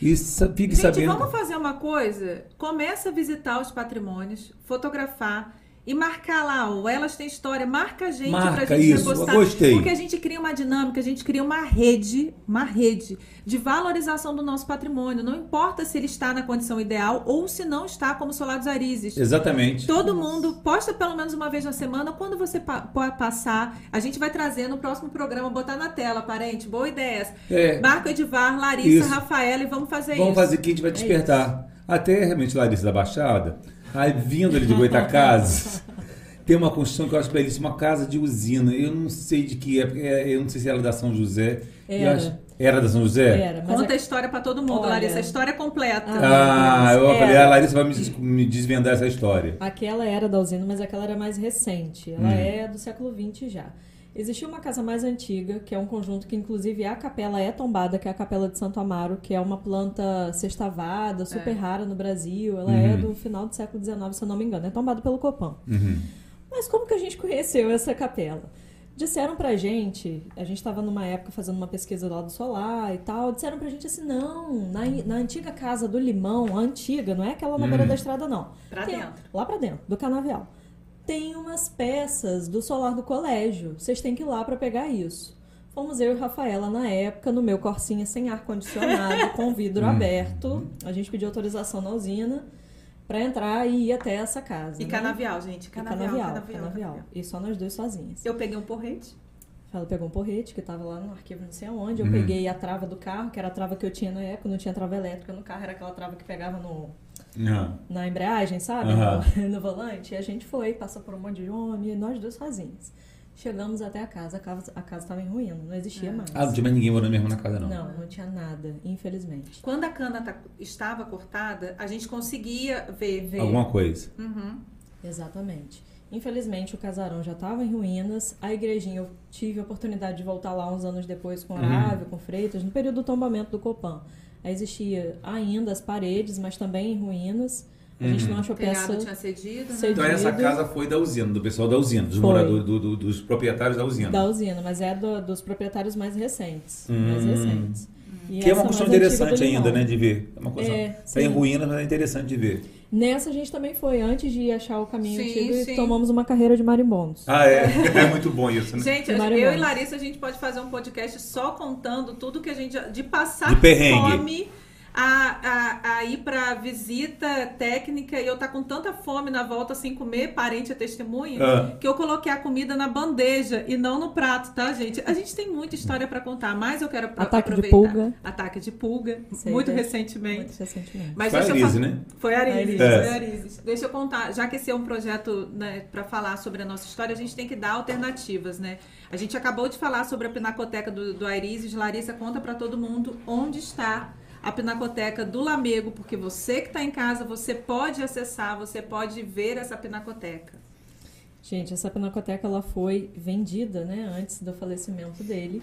E fique Gente, sabendo. vamos fazer uma coisa? Começa a visitar os patrimônios, fotografar e marcar lá, o Elas Tem História, marca a gente Marca pra gente isso, repostar. gostei. Porque a gente cria uma dinâmica, a gente cria uma rede, uma rede de valorização do nosso patrimônio. Não importa se ele está na condição ideal ou se não está, como o Solar dos Arizes. Exatamente. Todo mundo posta pelo menos uma vez na semana. Quando você pa pode passar, a gente vai trazer no próximo programa, botar na tela, parente. Boa ideia. É. Marco Edivar, Larissa, Isso. Rafaela e vamos fazer Vamos isso. fazer que a gente vai despertar. Até realmente Larissa da Baixada, aí vindo ali de Goitacazes, tem uma construção que eu acho belíssima, uma casa de usina. Eu não sei de que época, é, eu não sei se era da São José. Eu Era. acho- era da São José? Era, Conta é- a história pra todo mundo, Olha. Larissa. A história completa. Ah, eu É. falei, a Larissa vai me desvendar essa história. Aquela era da usina, mas aquela era mais recente. Ela Hum. é do século XX já. Existia uma casa mais antiga, que é um conjunto que, inclusive, a capela é tombada, que é a Capela de Santo Amaro, que é uma planta sextavada, super É. rara no Brasil. Ela Uhum. é do final do século XIX, se eu não me engano. É tombada pelo Copan. Uhum. Mas como que a gente conheceu essa capela? Disseram pra gente, a gente estava numa época fazendo uma pesquisa lá do solar e tal, disseram pra gente assim, não, na, na antiga casa do Limão, a antiga, não é aquela na beira da estrada não. Pra Tem- dentro. Lá pra dentro, do canavial. Tem umas peças do solar do colégio, vocês têm que ir lá pra pegar isso. Fomos eu e Rafaela na época, no meu Corsinha sem ar-condicionado, com vidro aberto. A gente pediu autorização na usina pra entrar e ir até essa casa. E né? canavial, gente. E Canavial, canavial, canavial, canavial. E só nós dois sozinhas. Eu peguei um porrete. Ela pegou um porrete que tava lá no arquivo não sei aonde. Eu Uhum. peguei a trava do carro, que era a trava que eu tinha na época, não tinha trava elétrica no carro, era aquela trava que pegava no, Não. na embreagem, sabe? Aham. No, no volante. E a gente foi, passou por um monte de homem, e nós dois sozinhos. Chegamos até a casa, a casa, a casa tava em ruína, não existia mais. Ah, não tinha mais ninguém morando mesmo na casa, não. não, não tinha nada, infelizmente. Quando a cana tá- estava cortada, a gente conseguia ver. ver. Alguma coisa. Uhum. Exatamente. Infelizmente o casarão já estava em ruínas. A igrejinha eu tive a oportunidade de voltar lá uns anos depois com Horácio, com Freitas, no período do tombamento do Copan. Existia ainda as paredes, mas também em ruínas. A gente Uhum. não achou peça. tinha cedido, né? Então essa casa foi da usina, do pessoal da usina, dos Foi. moradores, do- do- dos proprietários da usina. Da usina, mas é do- dos proprietários mais recentes. Hum. Mais recentes. E Que é uma construção antiga interessante ainda, né, de ver. É uma construção. É, Está em ruínas, mas é interessante de ver. Nessa a gente também foi, antes de achar o caminho Sim, antigo, sim. e tomamos uma carreira de marimbondos. Ah, é. É muito bom isso, né? Gente, eu e Larissa, a gente pode fazer um podcast só contando tudo que a gente. já- de passar De perrengue. fome a, a, a ir pra visita técnica e eu tá com tanta fome na volta sem comer, parente é testemunha, Ah. que eu coloquei a comida na bandeja e não no prato, tá, gente? A gente tem muita história pra contar, mas eu quero Ataque de aproveitar. pulga. Ataque de pulga, aí, muito né? recentemente. Muito recentemente. Mas Foi deixa eu Arise, fa- né? Foi a Arise, foi É. a Arise. Deixa eu contar, já que esse é um projeto né, para falar sobre a nossa história, a gente tem que dar alternativas, né? A gente acabou de falar sobre a pinacoteca do, do Airises. Larissa, conta para todo mundo onde está a pinacoteca do Lamego, porque você que está em casa, você pode acessar, você pode ver essa pinacoteca. Gente, essa pinacoteca ela foi vendida, né, antes do falecimento dele.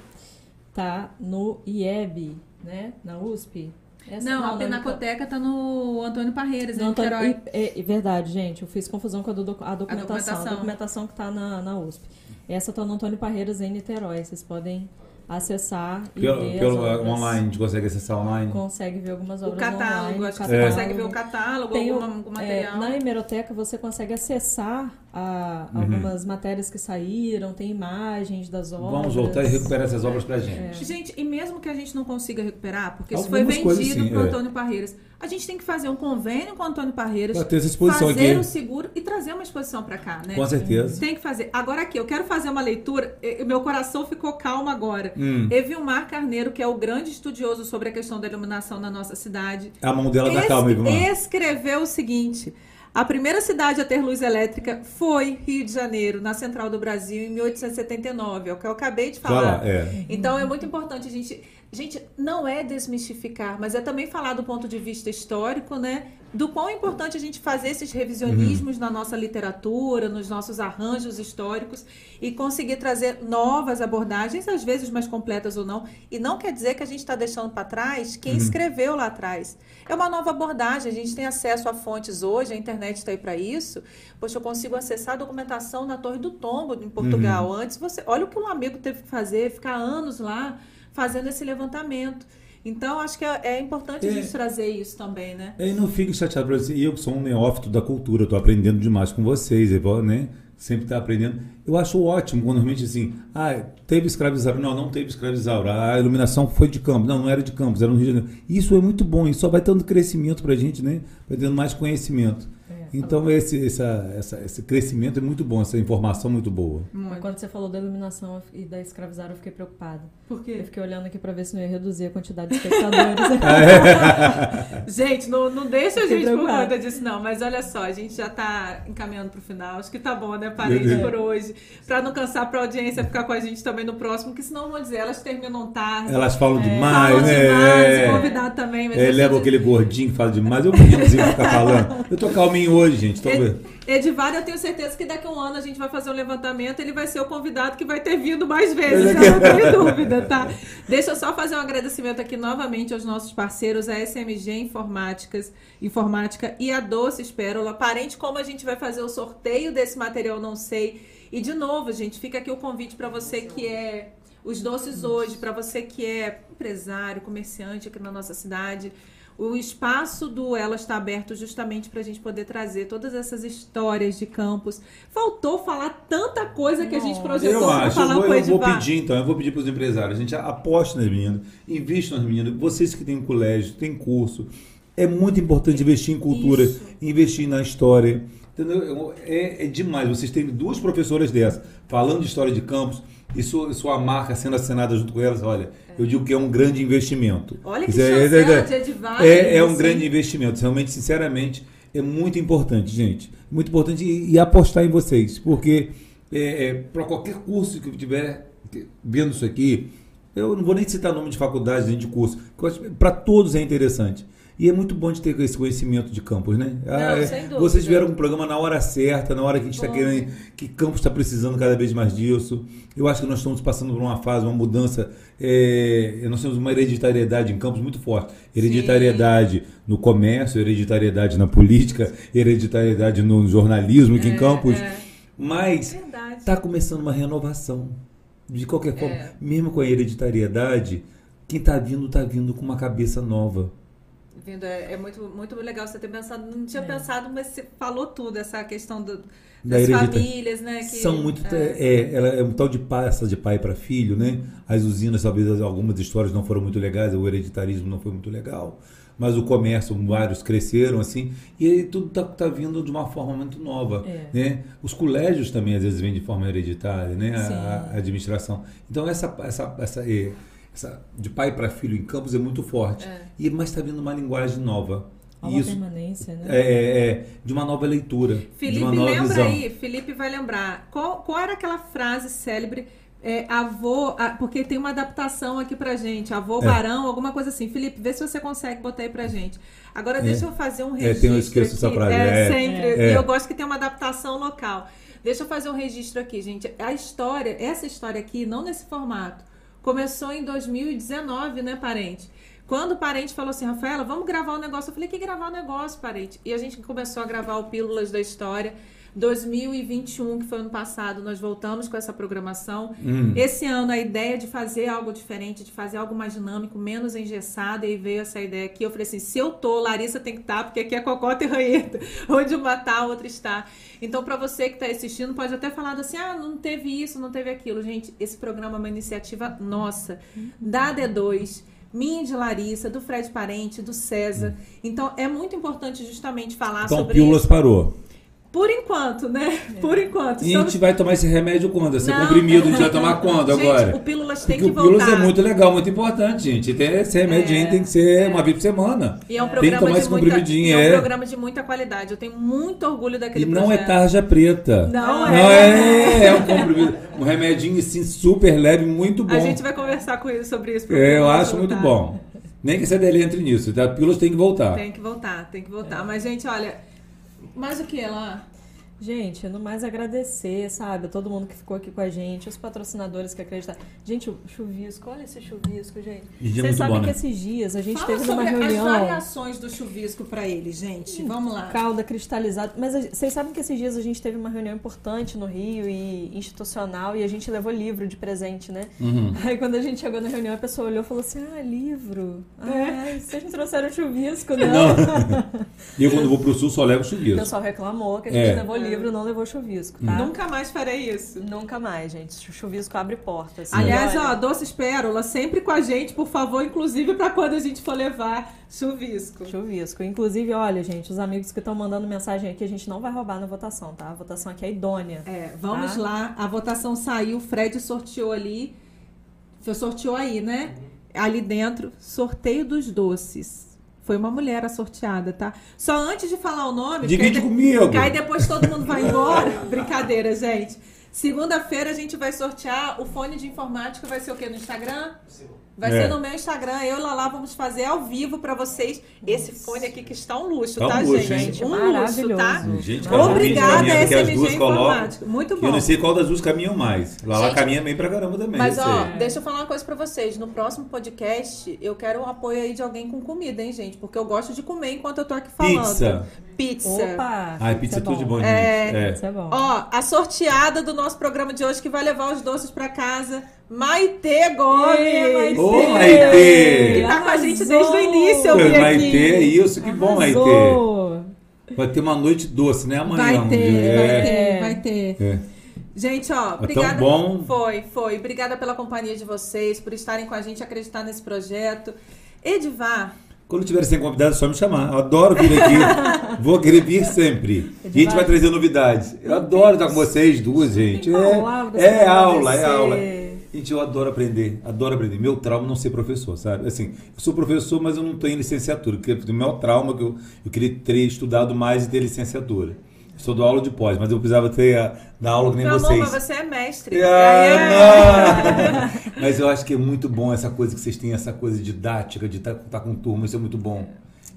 Tá no IEB, né, na USP. Essa- não, a não, pinacoteca está no Antônio Parreiras, em tá, Niterói. é, é verdade, gente. Eu fiz confusão com a, do- a documentação. A documentação. documentação, que tá na, na USP. Essa está no Antônio Parreiras em Niterói. Vocês podem acessar e Pelo, ver pelo online, a gente consegue acessar online. Consegue ver algumas O obras catálogo, online. acho que o você É. consegue ver o catálogo, Tem o- algum, é, material. na hemeroteca você consegue acessar a- Uhum. algumas matérias que saíram, tem imagens das obras. Vamos voltar e recuperar essas obras pra gente. Gente, e mesmo que a gente não consiga recuperar, porque isso Algumas foi coisas, vendido para o é. Antônio Parreiras, a gente tem que fazer um convênio com o Antônio Parreiras, Pra ter essa exposição fazer aqui. o seguro e trazer uma exposição para cá, né? Com certeza. Tem que fazer. Agora aqui, eu quero fazer uma leitura. e- Meu coração ficou calmo agora. Hum. Evilmar Carneiro, que é o grande estudioso sobre a questão da iluminação na nossa cidade, A mão dela dá es- calma, Ivana. escreveu o seguinte: a primeira cidade a ter luz elétrica foi Rio de Janeiro, na Central do Brasil, em 1879. É o que eu acabei de falar. Fala, é. Então é muito importante a gente. Gente, não é desmistificar, mas é também falar do ponto de vista histórico, né? Do quão é importante a gente fazer esses revisionismos na nossa literatura, nos nossos arranjos históricos e conseguir trazer novas abordagens, às vezes mais completas ou não. E não quer dizer que a gente está deixando para trás quem escreveu lá atrás. É uma nova abordagem, a gente tem acesso a fontes hoje, a internet está aí para isso. Poxa, eu consigo acessar a documentação na Torre do Tombo, em Portugal. Antes, você. Olha o que um amigo teve que fazer, ficar anos lá fazendo esse levantamento. Então, acho que é, é importante a É. gente trazer isso também, né? E não fique chateado por você. Eu que sou um neófito da cultura, estou aprendendo demais com vocês, né? Sempre está aprendendo. Eu acho ótimo quando realmente assim, ah, teve escravizauro. Não, não teve escravizauro. A iluminação foi de campo. Não, não era de campos, era no Rio de Janeiro. Isso é muito bom, isso só vai dando crescimento para a gente, né? Vai dando mais conhecimento. É. Então, esse, essa, essa, esse crescimento é muito bom, essa informação é muito boa. Mas quando você falou da iluminação e da escravizar, eu fiquei preocupada. Por Eu quê? fiquei olhando aqui pra ver se não ia reduzir a quantidade de espectadores. Gente, não, não deixa a gente por conta disso, não. Mas olha só, a gente já tá encaminhando pro final. Acho que tá bom, né, parente, É. por hoje. Pra não cansar pra audiência ficar com a gente também no próximo, porque senão vão dizer, elas terminam tarde. Elas falam falam demais, né? demais, o convidado também. Mas É, leva eu aquele gordinho que fala demais. Eu meninozinho ficar falando. Eu tô calminho hoje, gente. Tô... Ed- Edivar, eu tenho certeza que daqui a um ano a gente vai fazer um levantamento, ele vai ser o convidado que vai ter vindo mais vezes, eu não tenho dúvida, tá? Deixa eu só fazer um agradecimento aqui novamente aos nossos parceiros, a SMG Informáticas, Informática e a Doces Pérola. Parente, como a gente vai fazer o sorteio desse material, não sei. E de novo, gente, fica aqui o convite para você que é os doces hoje, para você que é empresário, comerciante aqui na nossa cidade. O espaço do Ela está aberto justamente para a gente poder trazer todas essas histórias de campos. Faltou falar tanta coisa que a gente projetou Eu acho, falar eu vou, eu vou pedir então, eu vou pedir para os empresários, a gente aposta nas meninas, investe nas meninas, vocês que têm colégio, têm curso, é muito importante investir em cultura, Isso. investir na história, entendeu? Eu- É, é demais, vocês têm duas professoras dessas, falando de história de campos, e sua, sua marca sendo assinada junto com elas, olha, eu digo que é um grande investimento. Olha que Isso é- chancela é- é, é um assim. grande investimento. Realmente, sinceramente, é muito importante, gente. Muito importante e, e apostar em vocês. Porque para qualquer curso que tiver vendo isso aqui, eu não vou nem citar nome de faculdade nem de curso. Para todos é interessante. E é muito bom de ter esse conhecimento de campus, né? Ah, é, sem dúvida. vocês vieram com um programa na hora certa, na hora que a gente está querendo, que campus está precisando cada vez mais disso. Eu acho que nós estamos passando por uma fase, uma mudança. é, nós temos uma hereditariedade em campos muito forte. Hereditariedade no comércio, hereditariedade na política, hereditariedade no jornalismo aqui em Campos. é. Mas Verdade. está começando uma renovação. De qualquer forma, É. mesmo com a hereditariedade, quem está vindo, está vindo com uma cabeça nova. Vindo, é, é muito, muito legal você ter pensado. Não tinha É. pensado, mas você falou tudo, essa questão do, Da das famílias, né? Que, São muito. é. É, ela é um tal de passa de pai para filho, né? As usinas, talvez algumas histórias não foram muito legais, o hereditarismo não foi muito legal, mas o comércio, vários cresceram assim, e aí tudo está tá vindo de uma forma muito nova. É. Né? Os colégios também às vezes vêm de forma hereditária, né? A, a administração. Então, essa, essa, essa, é, essa de pai para filho em campos é muito forte. É. E, mas está vindo uma linguagem nova. Uma isso permanência, né? é, é, é, de uma nova leitura, de Felipe uma nova lembra visão. aí, Felipe vai lembrar. Qual, qual era aquela frase célebre? É, avô, ah, porque tem uma adaptação aqui pra gente, avô É. barão, alguma coisa assim. Felipe, vê se você consegue botar aí pra gente. Agora deixa eu fazer um É, tem- registro. eu esqueço essa frase, É, é. sempre. É. E eu gosto que tem uma adaptação local. Deixa eu fazer um registro aqui, gente. A história, essa história aqui, não nesse formato, começou em 2019, né, parente? Quando o parente falou assim, Rafaela, vamos gravar um negócio, eu falei, que gravar um negócio, parente? E a gente começou a gravar o Pílulas da História. 2021, que foi ano passado, nós voltamos com essa programação. Hum. Esse ano a ideia de fazer algo diferente, de fazer algo mais dinâmico, menos engessado, e aí veio essa ideia aqui. Eu falei assim: se eu tô, Larissa tem que estar, porque aqui é cocota e ranheta. Onde uma tá, a outra está. Então, para você que está assistindo, pode até falar assim: ah, não teve isso, não teve aquilo. Gente, esse programa é uma iniciativa nossa, da D2 minha de Larissa, do Fred Parente, do César. Então é muito importante justamente falar Então, sobre Pílulas isso. parou. Por enquanto, né? Por enquanto. E a gente vai tomar esse remédio quando? Esse Não. comprimido, a gente vai tomar quando Gente, agora? o Pílulas tem Porque que o Pílulas voltar. é muito legal, muito importante, gente. Tem esse remedinho É, tem que ser uma vez por semana. E é um Tem que programa tomar de esse muita, comprimidinho, é um é. programa de muita qualidade. Eu tenho muito orgulho daquele E não projeto. é tarja preta. Não Não é. é, é um comprimido, um remedinho assim super leve, muito bom. A gente vai conversar com ele sobre isso. É, eu acho muito voltar. bom. Nem que a CDL entre nisso. A Pílulas tem que voltar. Tem que voltar, tem que voltar. Mas, gente, olha, mais o que lá? Gente, no mais agradecer, sabe? A todo mundo que ficou aqui com a gente, os patrocinadores que acreditaram. Gente, o chuvisco, olha esse chuvisco, gente. Vocês sabem bom, que né? esses dias a gente Fala teve numa sobre reunião. as variações do chuvisco pra ele, gente. Vamos lá. Calda cristalizada. Mas vocês sabem que esses dias a gente teve uma reunião importante no Rio e institucional e a gente levou livro de presente, né? Uhum. Aí quando a gente chegou na reunião, a pessoa olhou e falou assim: Ah, livro. É. Ah, vocês não trouxeram chuvisco, não. Não. E eu quando vou pro sul só levo O chuvisco. pessoal reclamou que a gente É. levou livro, não levou chuvisco, tá? Nunca mais farei isso. Nunca mais, gente. Chuvisco abre portas. Aliás, E olha, ó, Doces Pérola, sempre com a gente, por favor, inclusive pra quando a gente for levar chuvisco. Chuvisco. Inclusive, olha, gente, os amigos que estão mandando mensagem aqui, a gente não vai roubar na votação, tá? A votação aqui é idônea. É, vamos Tá. lá. A votação saiu, o Fred sorteou ali. Sorteou aí, né? Ali dentro, sorteio dos doces. Foi uma mulher a sorteada, tá? Só antes de falar o nome. Divide de- comigo. aí depois todo mundo vai embora. Brincadeira, gente. Segunda-feira a gente vai sortear o fone de informática. Vai ser o quê? No Instagram? Vai É. ser no meu Instagram. Eu e Lala vamos fazer ao vivo pra vocês esse fone aqui que está um luxo, Tá um tá, luxo, hein? gente? Um Maravilhoso. luxo, tá? Gente, Obrigada, SMG. Informática. Muito bom. Eu não sei qual das duas caminham mais. Lá, lá Gente, caminha bem pra caramba também. Mas, ó, deixa eu falar uma coisa pra vocês. No próximo podcast, eu quero o apoio aí de alguém com comida, hein, gente? Porque eu gosto de comer enquanto eu tô aqui falando. Pizza. Pizza. Opa! Ai, pizza é tudo de bom, gente. É. É. Isso é bom. Ó, a sorteada do nosso programa de hoje que vai levar os doces pra casa, Maitê Gomes. Ê, Maitê! Ô, Maitê! Que tá com a gente Arrasou! desde o início, eu vi aqui. Maitê, é isso, que bom, Maitê. Arrasou! Vai ter uma noite doce, né? Amanhã. Vai um ter, dia. vai É. ter, vai ter. É. Gente, ó, tão obrigada. bom. Foi, foi. Obrigada pela companhia de vocês, por estarem com a gente, acreditar nesse projeto. Edivar, Quando tiver sem convidado, é só me chamar. Eu adoro vir aqui. Vou querer vir sempre. E a gente vai trazer novidades. Eu adoro estar com vocês duas, gente. É, é aula, é aula. Gente, eu adoro aprender, adoro aprender. Meu trauma é não ser professor, sabe? Assim, eu sou professor, mas eu não tenho licenciatura. Porque o meu trauma é que eu, eu queria ter estudado mais e ter licenciatura. Sou do aula de pós, mas eu precisava ter a, dar aula que nem meu vocês. amor, mas você é mestre. Ah, não! Mas eu acho que é muito bom essa coisa que vocês têm, essa coisa didática, de estar com turma, isso é muito bom.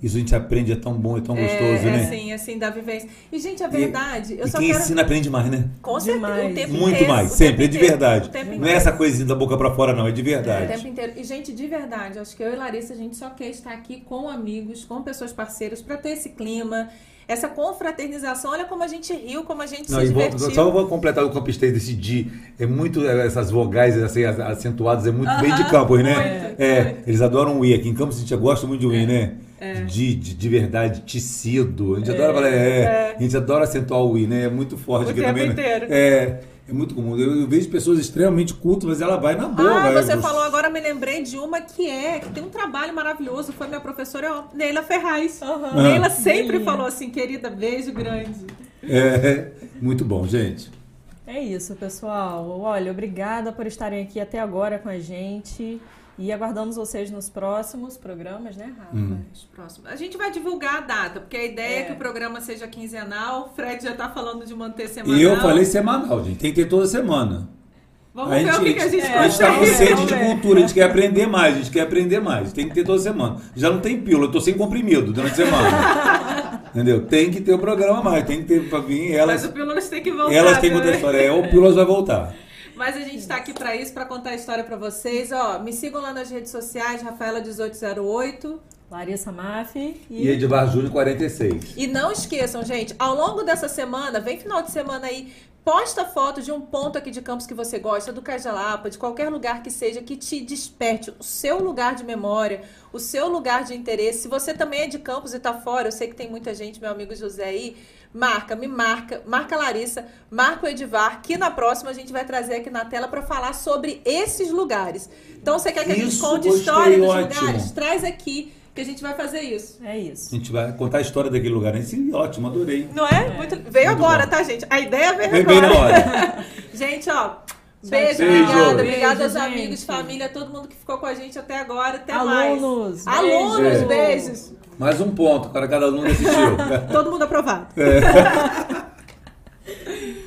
Isso a gente aprende, é tão bom, é tão gostoso, é, né? assim, assim, da vivência. E, gente, a verdade, eu e só quem quero... ensina aprende mais, né? Com certeza, Demais. o tempo Muito inteiro, mais, o sempre, é de verdade. o tempo Não é inteiro. essa coisinha da boca pra fora, não, é de O verdade. tempo inteiro. E, gente, de verdade, acho que eu e Larissa, a gente só quer estar aqui com amigos, com pessoas parceiras, pra ter esse clima, essa confraternização. Olha como a gente riu, como a gente Não, se e vou, divertiu. só vou completar o campistei desse di. É muito, é, essas vogais assim, as- acentuadas, é muito bem de Campos, né? muito, é, muito. eles adoram o I. Aqui em Campos a gente gosta muito de I, né? De, de, de verdade, tecido. A gente adora falar, é, A gente adora acentuar o I, né? É muito forte O aqui tempo também. né? inteiro. É, é muito comum. Eu, eu vejo pessoas extremamente cultas, mas ela vai na boa. Ah, vai, você eu- falou agora, me lembrei de uma que é, que tem um trabalho maravilhoso, foi minha professora Neila Ferraz. Aham. Neila sempre Neilinha. falou assim, querida, beijo grande. É, muito bom, gente. É isso, pessoal. Olha, obrigada por estarem aqui até agora com a gente. E aguardamos vocês nos próximos programas, né, Rafa? Hum. Próximos. A gente vai divulgar a data, porque a ideia é, É. que o programa seja quinzenal. O Fred já tá falando de manter semanal. E eu falei semanal, gente. Tem que ter toda semana. Vamos a ver gente, o que, que a gente a gente tá com sede de cultura, a gente quer aprender mais, a gente quer aprender mais. Tem que ter toda semana. Já não tem pílula, eu tô sem comprimido durante a semana. Entendeu? Tem que ter o programa mais, tem que ter pra vir. Mas Elas, o Pílulas tem que voltar. elas têm que né? contar a história. É, o Pílulas vai voltar. Mas a gente está aqui para isso, para contar a história para vocês. Ó, me sigam lá nas redes sociais, Rafaela1808. Larissa Maffi e... e Edvar Júnior 46. E não esqueçam, gente, ao longo dessa semana, vem final de semana aí, posta foto de um ponto aqui de Campos que você gosta, do Cajalapa, de qualquer lugar que seja, que te desperte o seu lugar de memória, o seu lugar de interesse. Se você também é de Campos e tá fora, eu sei que tem muita gente, meu amigo José aí, marca, me marca, marca a Larissa, marca o Edivar, que na próxima a gente vai trazer aqui na tela para falar sobre esses lugares. Então, você quer que a gente conte história dos ótimo. lugares? Traz aqui que a gente vai fazer isso. É isso. A gente vai contar a história daquele lugar. Esse ótimo, adorei. Não é? é. Muito... Veio Muito agora, bom. tá, gente? A ideia veio Vem agora. Bem na hora. gente, ó. Beijo, Beijo, obrigada. Obrigada aos amigos, família, todo mundo que ficou com a gente até agora. Até Alunos, mais. Alunos, beijos. Mais um ponto para cada aluno que assistiu. Todo mundo aprovado. É.